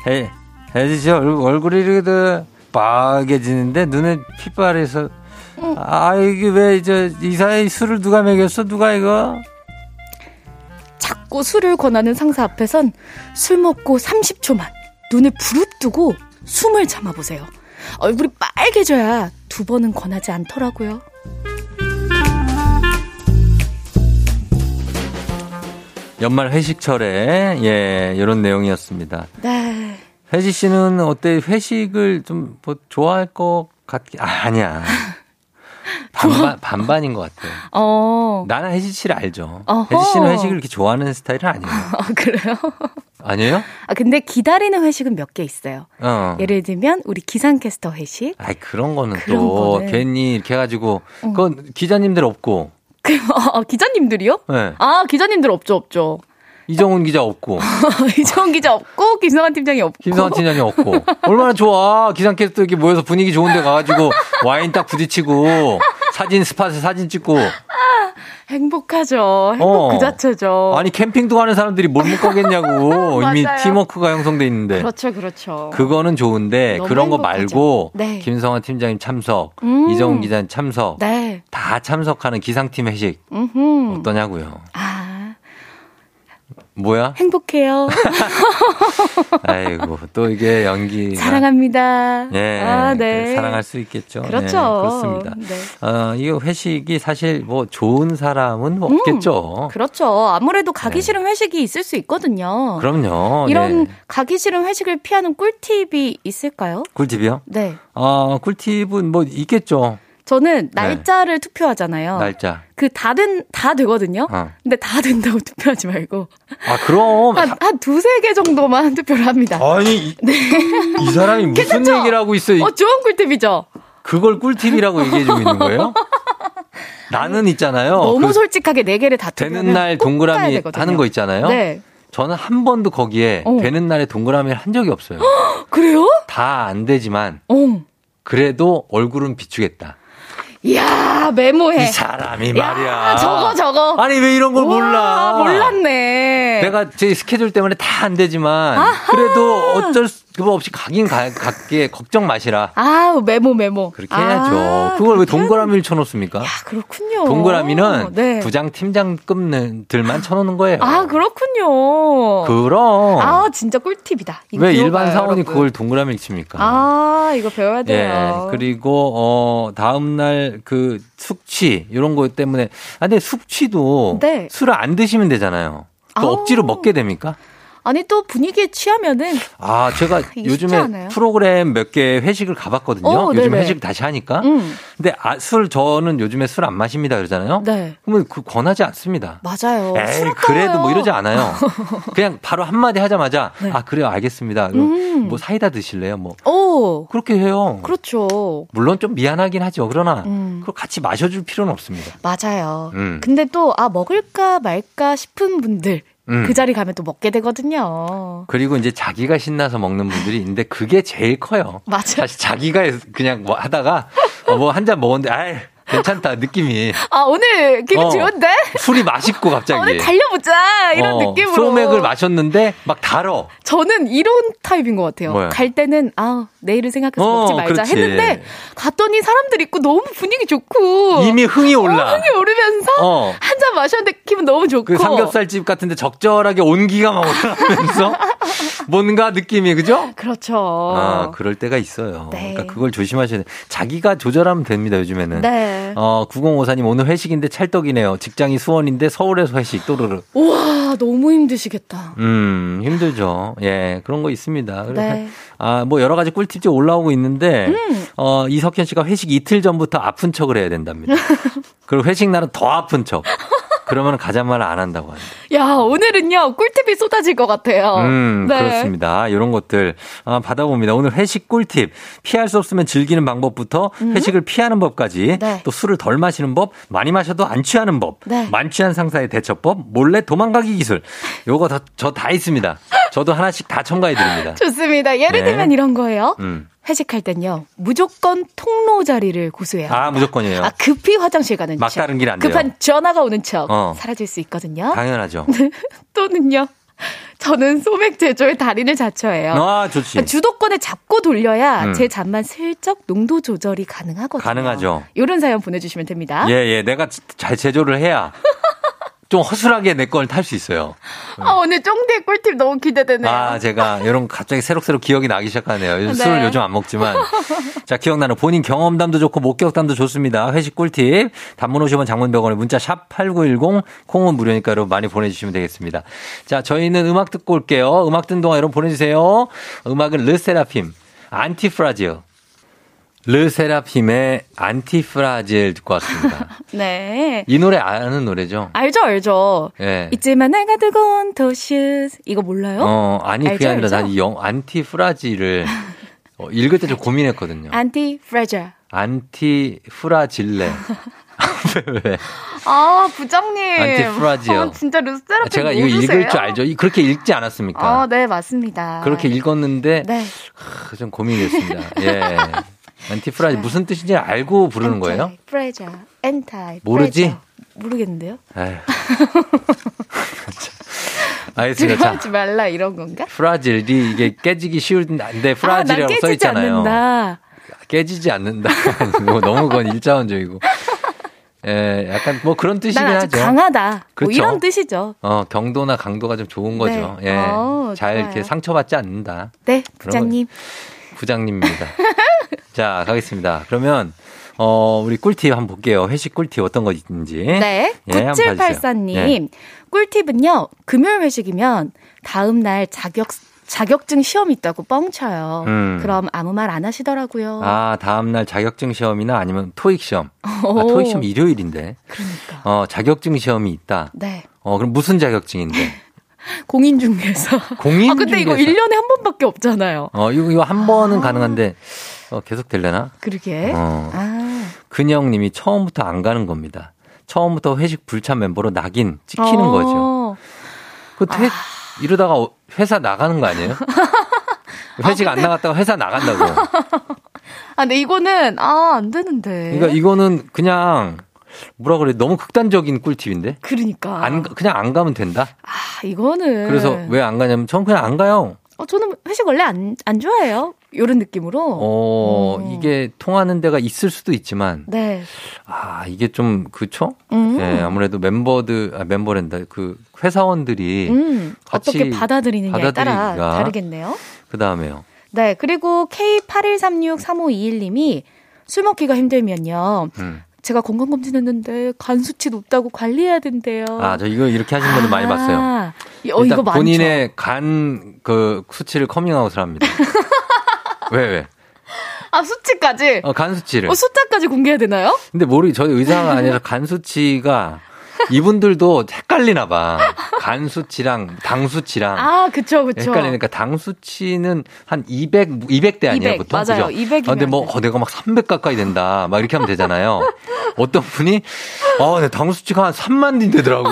해, 혜지 씨 얼- 얼굴이 이렇게 빨개지는데 눈에 핏발에서 아, 이게 왜, 저, 이사에 술을 누가 먹였어? 누가 이거? 자꾸 술을 권하는 상사 앞에선 술 먹고 30초만 눈에 부릅뜨고 숨을 참아보세요. 얼굴이 빨개져야 두 번은 권하지 않더라고요. 연말 회식철에, 예, 이런 내용이었습니다. 네. 혜지 씨는 어때? 회식을 좀, 뭐, 좋아할 것 같기, 아, 아니야. [LAUGHS] 반반, 반반인 것 같아요. 어, 나는 혜지 씨를 알죠. 어허. 혜지 씨는 회식을 이렇게 좋아하는 스타일은 아니에요. [LAUGHS] 아, 그래요? 아니에요? 아, 근데 기다리는 회식은 몇 개 있어요. 어. 예를 들면, 우리 기상캐스터 회식. 아이, 그런 거는 그런 또 거는. 괜히 이렇게 해가지고, 그건 기자님들 없고, 그, 아, 기자님들이요? 예. 아, 기자님들 없죠, 없죠. 이정훈 기자 없고, [LAUGHS] 이정훈 기자 없고, 김성환 팀장이 없고. 김성환 팀장님 없고. 얼마나 좋아. 기상캐스터 이렇게 모여서 분위기 좋은 데 가가지고, 와인 딱 부딪히고, 사진 스팟에 사진 찍고, 행복하죠. 행복 어. 그 자체죠. 아니, 캠핑도 가는 사람들이 뭘 못 가겠냐고. [LAUGHS] 이미. 팀워크가 형성돼 있는데. 그렇죠, 그렇죠. 그거는 좋은데 그런 거 행복하죠. 말고 네. 김성환 팀장님 참석, 음. 이정훈 기자님 참석, 네. 다 참석하는 기상팀 회식 음흠. 어떠냐고요? 아, 뭐야? 행복해요. [LAUGHS] 아이고 또 이게 연기 사랑합니다. 예, 아, 그 네. 사랑할 수 있겠죠. 그렇죠. 네, 그렇습니다. 네. 어, 이 회식이 사실 뭐 좋은 사람은 없겠죠. 그렇죠. 아무래도 가기 네. 싫은 회식이 있을 수 있거든요. 그럼요. 이런 네. 가기 싫은 회식을 피하는 꿀팁이 있을까요? 꿀팁이요? 네. 어, 꿀팁은 뭐 있겠죠. 저는 날짜를 투표하잖아요. 네. 날짜. 그 다 된, 다 되거든요. 어. 근데 다 된다고 [LAUGHS] 투표하지 말고. 아 그럼 한, 한 두세 개 정도만 투표를 합니다. 아니 이, 이 사람이 무슨 괜찮죠? 얘기를 하고 있어? 이- 어, 좋은 꿀팁이죠? 그걸 꿀팁이라고 얘기해 주고 있는 거예요? 나는 있잖아요. 너무 그 솔직하게 네 개를 다 되는 날 동그라미. 하는 거 있잖아요. 네. 저는 한 번도 거기에 어. 되는 날에 동그라미를 한 적이 없어요. [GASPS] 그래요? 다 안 되지만 어. 그래도 얼굴은 비추겠다. 이야, 메모해. 이 사람이 야, 말이야. 저거, 저거. 아니 왜 이런 걸 우와, 몰라? 몰랐네. 내가 제 스케줄 때문에 다 안 되지만 그래도 어쩔 수 없이 가긴 가, 갈게 걱정 마시라. 아, 메모, 메모. 그렇게 해야죠. 그걸 왜 동그라미를 쳐놓습니까? 야, 그렇군요. 동그라미는 네. 부장 팀장급들만 쳐놓는 거예요. 아, 그렇군요. 그럼 아, 진짜 꿀팁이다. 왜 일반 사원이 여러분. 그걸 동그라미를 칩니까? 아, 이거 배워야 예. 돼요. 그리고 어 다음 날 그 숙취 이런 거 때문에 아 근데 숙취도 네. 술을 안 드시면 되잖아요. 또 아우. 억지로 먹게 됩니까? 아니, 또 분위기에 취하면은, 아, 제가 쉽지 요즘에 않아요. 프로그램 몇 개 회식을 가봤거든요. 어, 요즘. 회식 다시 하니까. 음, 근데 아, 술 저는 요즘에 술 안 마십니다 그러잖아요. 네. 그러면 그 권하지 않습니다. 맞아요. 에이, 술 그래도 뭐. 이러지 않아요. [LAUGHS] 그냥 바로 한 마디 하자마자, 네. 아, 그래요, 알겠습니다. 음. 뭐 사이다 드실래요? 뭐. 오, 그렇게 해요. 그렇죠. 물론 좀 미안하긴 하죠. 그러나, 음. 그걸 같이 마셔줄 필요는 없습니다. 맞아요. 음. 근데 또, 아, 먹을까 말까 싶은 분들, 음. 그 자리 가면 또 먹게 되거든요. 그리고 이제 자기가 신나서 먹는 분들이 있는데 그게 제일 커요. [LAUGHS] 맞아요. 사실 자기가 그냥 뭐 하다가 뭐한 잔 먹었는데, 아이, 괜찮다, 느낌이. 아, 오늘 기분 어. 좋은데? 술이 맛있고 갑자기. 오늘 달려보자! 이런 어, 느낌으로. 소맥을 마셨는데 막 달어. 저는 이런 타입인 것 같아요. 뭐야? 갈 때는, 아, 내일을 생각해서 어, 먹지 말자 그렇지. 했는데 갔더니 사람들 있고 너무 분위기 좋고 이미 흥이 올라. 어, 흥이 오르면서 어. 한잔 마셨는데 기분 너무 좋고 그 삼겹살집 같은데 적절하게 온기가 막 올라오면서 [LAUGHS] 뭔가 느낌이 그죠? 그렇죠. 아, 그럴 때가 있어요. 네. 그러니까 그걸 조심하셔야 돼요. 자기가 조절하면 됩니다, 요즘에는. 네. 어, 9054님 오늘 회식인데 찰떡이네요. 직장이 수원인데 서울에서 회식 또르르. 우와 너무 힘드시겠다. 음, 힘들죠. 예, 그런 거 있습니다. 네. 아, 뭐 여러 가지 꿀팁 이 올라오고 있는데, 음. 어, 이석현 씨가 회식 이틀 전부터 아픈 척을 해야 된답니다. [LAUGHS] 그리고 회식 날은 더 아픈 척. 그러면 가자마자 안 한다고 합니다. 야 오늘은요 꿀팁이 쏟아질 것 같아요. 음, 네. 그렇습니다. 이런 것들 아, 받아봅니다. 오늘 회식 꿀팁. 피할 수 없으면 즐기는 방법부터 회식을 피하는 법까지 음. 네. 또 술을 덜 마시는 법, 많이 마셔도 안 취하는 법, 네. 만취한 상사의 대처법, 몰래 도망가기 기술. 요거 저 다 있습니다. 저도 하나씩 다 첨가해 드립니다. [LAUGHS] 좋습니다. 예를 네. 들면 이런 거예요. 음. 회식할 땐요 무조건 통로 자리를 고수해야 아. 무조건이에요. 아, 급히 화장실 가는 척. 막다른 길 안 돼요. 급한 전화가 오는 척 어. 사라질 수 있거든요. 당연하죠. [LAUGHS] 또는요. 저는 소맥 제조의 달인을 자처해요. 아, 좋지. 그러니까 주도권을 잡고 돌려야 음. 제 잠만 슬쩍 농도 조절이 가능하거든요. 가능하죠. 이런 사연 보내주시면 됩니다. 예, 예. 내가 잘 제조를 해야 좀 허술하게 내 걸 탈 수 있어요. 아, 오늘 쫑디의 꿀팁 너무 기대되네요. 아, 제가 이런 거 갑자기 새록새록 기억이 나기 시작하네요. 네. 술을 요즘 안 먹지만. [LAUGHS] 자, 기억나는 본인 경험담도 좋고 목격담도 좋습니다. 회식 꿀팁. 단문 50원 장문병원에 문자 샵 8910 콩은 무료니까 여러분 많이 보내주시면 되겠습니다. 자, 저희는 음악 듣고 올게요. 음악 듣는 동안 여러분 보내주세요. 음악은 르세라핌, 안티프라질. 르세라핌의 안티프라질 듣고 왔습니다. [LAUGHS] 네. 이 노래 아는 노래죠? 알죠, 알죠. 예. 있지만 내가 온 도슈 이거 몰라요? 어, 아니, 그게 알죠, 아니라 알죠? 난이 영, 안티프라질을 [LAUGHS] 어, 읽을 때 좀 고민했거든요. 안티 프레저. 안티프라질레. [LAUGHS] 왜, 왜? 아, 부장님. 안티프라지요. 아, 진짜 루스테라핌 제가 이거 모르세요? 읽을 줄 알죠? 이- 그렇게 읽지 않았습니까? 아, 네, 맞습니다. 그렇게 읽었는데 네. 하, 좀 고민됐습니다. 예. 안티프라지 무슨 뜻인지 알고 부르는 거예요? 프레저. 엔타이. 모르지? 모르겠는데요? [LAUGHS] 알겠습니다. 자, 들어가지 말라 이런 건가? 프라질이 이게 깨지기 쉬운데 아, 난 프라질이라고 써 깨지지 있잖아요. 않는다. 깨지지 않는다. [LAUGHS] 뭐 너무 그건 일자원적이고. 예, 약간 뭐 그런 뜻이긴 난 하죠. 강하다. 뭐 그렇죠. 이런 뜻이죠. 어, 경도나 강도가 좀 좋은 거죠. 네. 예. 어, 잘 좋아요. 이렇게 상처받지 않는다. 네, 부장님. 부장님입니다. [LAUGHS] 자, 가겠습니다. 그러면, 어, 우리 꿀팁 한번 볼게요. 회식 꿀팁 어떤 거 있는지. 네. 예, 한번 봐주세요. 9784님. 예. 꿀팁은요, 금요일 회식이면 다음날 자격, 자격증 시험이 있다고 뻥쳐요. 음. 그럼 아무 말 안 하시더라고요. 아, 다음날 자격증 시험이나 아니면 토익 시험. 아, 오. 토익 시험 일요일인데. 그러니까. 어, 자격증 시험이 있다. 네. 어, 그럼 무슨 자격증인데? [LAUGHS] 공인중개사. [LAUGHS] 공인 아, 근데 이거 중개사. 1년에 한 번밖에 없잖아요. 어, 이거, 이거 한 번은 가능한데, 어, 계속 될려나? 그러게. 어. 아. 근영 님이 처음부터 안 가는 겁니다. 처음부터 회식 불참 멤버로 낙인 찍히는 어. 거죠. 그 회, 이러다가 어- 회사 나가는 거 아니에요? [LAUGHS] 회식 안 나갔다가 회사 나간다고. 아, 근데 이거는, 아, 안 되는데. 그러니까 이거는 그냥 뭐라 그래 너무 극단적인 꿀팁인데. 그러니까. 안 가- 그냥 안 가면 된다. 아, 이거는. 그래서 왜 안 가냐면 전 그냥 안 가요. 어, 저는 회식 원래 안, 안 좋아해요. 요런 느낌으로. 어 음. 이게 통하는 데가 있을 수도 있지만 네. 아 이게 좀 그쵸? 음. 예, 아무래도 멤버들 아, 멤버랜다 그 회사원들이 음, 어떻게 받아들이느냐에 따라 다르겠네요. 그 다음에요. 네, 그리고 K81363521님이 술 먹기가 힘들면요. 음. 제가 건강검진했는데 간 수치 높다고 관리해야 된대요. 아, 저 이거 이렇게 하신 분들 많이 봤어요. 아, 어, 일단. 본인의 간 그 수치를 커밍아웃을 합니다. [LAUGHS] 왜 왜? 아, 수치까지? 어, 간 수치를. 어, 숫자까지 공개해야 되나요? 근데 모르 저희 의사가 아니라 간 수치가 이분들도 헷갈리나 봐. 간 수치랑 당 수치랑 아, 그쵸, 그쵸. 헷갈리니까 당 수치는 한 200, 200대 아니에요, 200, 보통? 맞아요. 그죠? 200 이면 아, 근데 뭐. 어, 내가 막 300 가까이 된다. 막 이렇게 하면 되잖아요. 어떤 분이, 아, 내 당 수치가 한 3만 딘 되더라고.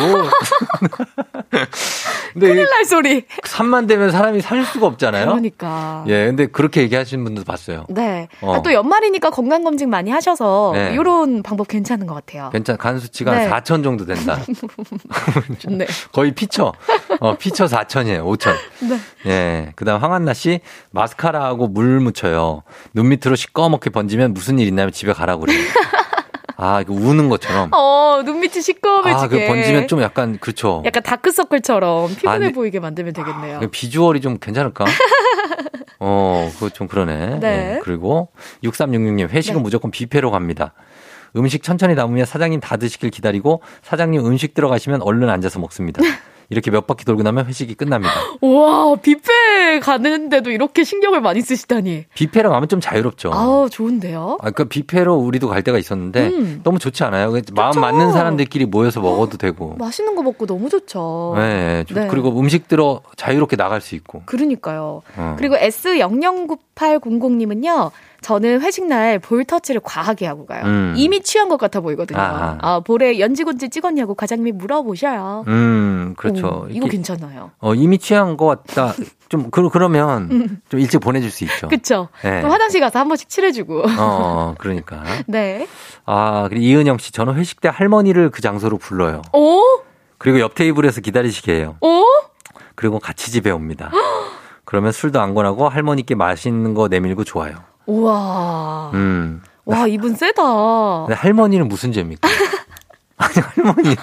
근데 큰일 날 소리. 3만 되면 사람이 살 수가 없잖아요. 그러니까. 예, 근데 그렇게 얘기하시는 분도 봤어요. 네. 어. 아, 또 연말이니까 건강검진 많이 하셔서 네. 이런 방법 괜찮은 것 같아요. 괜찮, 간 수치가 네. 한 4천 정도 된다. 간다. [LAUGHS] 네. 거의 피처. 어, 피처 4천이에요. 5천. 네. 예. 그 다음 황한나 씨, 마스카라하고 물 묻혀요. 눈 밑으로 시꺼멓게 번지면 무슨 일 있냐면 집에 가라고 그래요. 아, 이거 우는 것처럼. 어, 눈밑이 시꺼매지게. 아, 그 번지면 좀 약간, 그렇죠. 약간 다크서클처럼 피곤해 아니, 보이게 만들면 되겠네요. 그 비주얼이 좀 괜찮을까? [LAUGHS] 어, 그거 좀 그러네. 네. 예, 그리고 6366님, 회식은 네. 무조건 뷔페로 갑니다. 음식 천천히 남으면 사장님 다 드시길 기다리고 사장님 음식 들어가시면 얼른 앉아서 먹습니다. 이렇게 몇 바퀴 돌고 나면 회식이 끝납니다. [LAUGHS] 우와, 뷔페 가는데도 이렇게 신경을 많이 쓰시다니. 뷔페로 가면 좀 자유롭죠. 아우, 좋은데요? 아, 그 뷔페로 우리도 갈 때가 있었는데 음. 너무 좋지 않아요? 그 마음 맞는 사람들끼리 모여서 먹어도 되고. 맛있는 거 먹고 너무 좋죠. 네, 좀 네. 그리고 음식 들어 자유롭게 나갈 수 있고. 그러니까요. 어. 그리고 S009800님은요, 저는 회식 날 볼 터치를 과하게 하고 가요. 음. 이미 취한 것 같아 보이거든요. 아. 아, 볼에 연지곤지 찍었냐고 과장님이 물어보셔요. 음, 그렇죠. 오, 이거 이렇게, 괜찮아요. 어, 이미 취한 것 같다. 좀, 그, 그러면 좀 일찍 보내줄 수 있죠. 음. 그쵸? 네. 화장실 가서 한 번씩 칠해주고. 어, 그러니까. [LAUGHS] 네. 아, 그리고 이은영 씨, 저는 회식 때 할머니를 그 장소로 불러요. 오? 그리고 옆 테이블에서 기다리시게 해요. 오? 그리고 같이 집에 옵니다. [LAUGHS] 그러면 술도 안 권하고 할머니께 맛있는 거 내밀고 좋아요. 우와. 음. 와, 이분 세다. 할머니는 무슨 죄입니까? [LAUGHS] 아니, 할머니.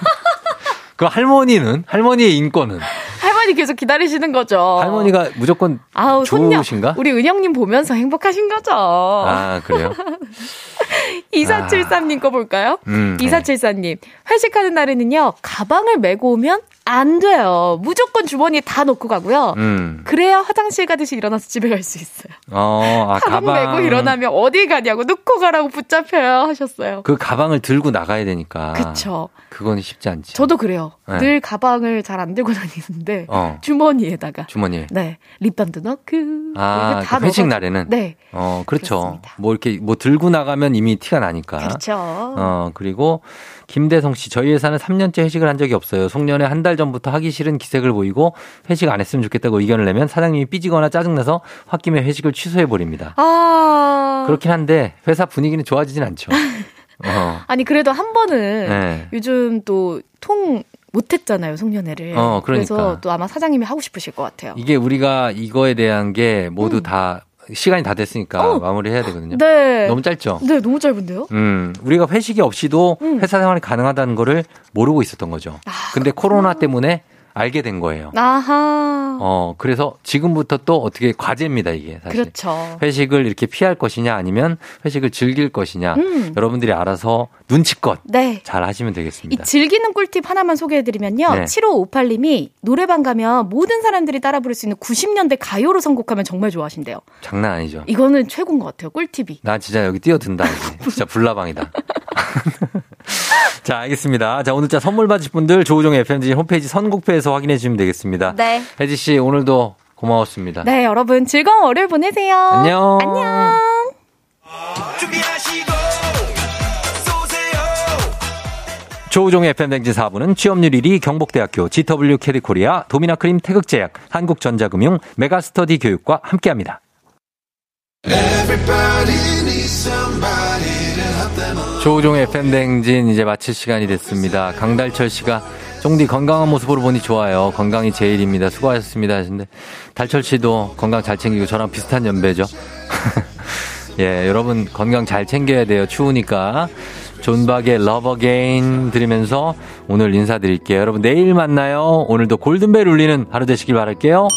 그 할머니는? 할머니의 인권은? 할머니 계속 기다리시는 거죠. 할머니가 무조건 아우, 손녀. 좋으신가? 우리 은영님 보면서 행복하신 거죠. 아, 그래요? [LAUGHS] 2473님 거 볼까요? 음, 네. 2474님. 회식하는 날에는요, 가방을 메고 오면 안 돼요. 무조건 주머니에 다 넣고 가고요. 음. 그래야 화장실 가듯이 일어나서 집에 갈 수 있어요. 어, 아, [LAUGHS] 가방, 가방. 메고 일어나면 어디 가냐고 넣고 가라고 붙잡혀요 하셨어요. 그 가방을 들고 나가야 되니까. 그쵸. 그건 쉽지 않지. 저도 그래요. 네. 늘 가방을 잘 안 들고 다니는데 어. 주머니에다가 주머니에. 네 립밤도 넣고 아, 다 그 회식 넣어가지고. 날에는? 네 어, 그렇죠. 그렇습니다. 뭐 이렇게 뭐 들고 나가면 이미 티가 나니까. 그렇죠. 어, 그리고 김대성 씨, 저희 회사는 3년째 회식을 한 적이 없어요. 송년회 한 달 전부터 하기 싫은 기색을 보이고 회식 안 했으면 좋겠다고 의견을 내면 사장님이 삐지거나 짜증나서 홧김에 회식을 취소해 버립니다. 아 그렇긴 한데 회사 분위기는 좋아지진 않죠. [LAUGHS] 어. 아니 그래도 한 번은 네. 요즘 또 통 못했잖아요 송년회를. 어, 그러니까. 그래서 또 아마 사장님이 하고 싶으실 것 같아요. 이게 우리가 이거에 대한 게 모두 다 시간이 다 됐으니까 음. 어. 마무리해야 되거든요. 네. 너무 짧죠? 네 너무 짧은데요? 음, 우리가 회식이 없이도 음. 회사 생활이 가능하다는 거를 모르고 있었던 거죠. 아, 근데 코로나 때문에 알게 된 거예요. 아하. 어, 그래서 지금부터 또 어떻게 과제입니다, 이게 사실. 그렇죠. 회식을 이렇게 피할 것이냐 아니면 회식을 즐길 것이냐 음. 여러분들이 알아서 눈치껏 네. 잘 하시면 이 되겠습니다. 즐기는 꿀팁 하나만 소개해 드리면요. 네. 7558님이 노래방 가면 모든 사람들이 따라 부를 수 있는 90년대 가요로 선곡하면 정말 좋아하신대요. 장난 아니죠. 이거는 최고인 것 같아요. 꿀팁이. 나 진짜 여기 뛰어든다. 진짜 [LAUGHS] 불나방이다. [LAUGHS] [LAUGHS] 자, 알겠습니다. 자, 오늘 자 선물 받으실 분들 조우종의 FM댕진 홈페이지 선곡표에서 확인해 주시면 되겠습니다. 네. 혜지 씨, 오늘도 고마웠습니다. 네, 여러분 즐거운 월요일 보내세요. 안녕. 안녕. 조우종의 FM댕진 4부는 취업률 1위 경북대학교 GW 캐리코리아 도미나크림 태극제약 한국전자금융 메가스터디 교육과 함께합니다. 조우종의 FM댕진 이제 마칠 시간이 됐습니다. 강달철 씨가 쫑디 건강한 모습으로 보니 좋아요. 건강이 제일입니다. 수고하셨습니다. 하신데 달철 씨도 건강 잘 챙기고 저랑 비슷한 연배죠. [LAUGHS] 예, 여러분 건강 잘 챙겨야 돼요. 추우니까. 존박의 Love Again 들으면서 오늘 인사드릴게요. 여러분 내일 만나요. 오늘도 골든벨 울리는 하루 되시길 바랄게요.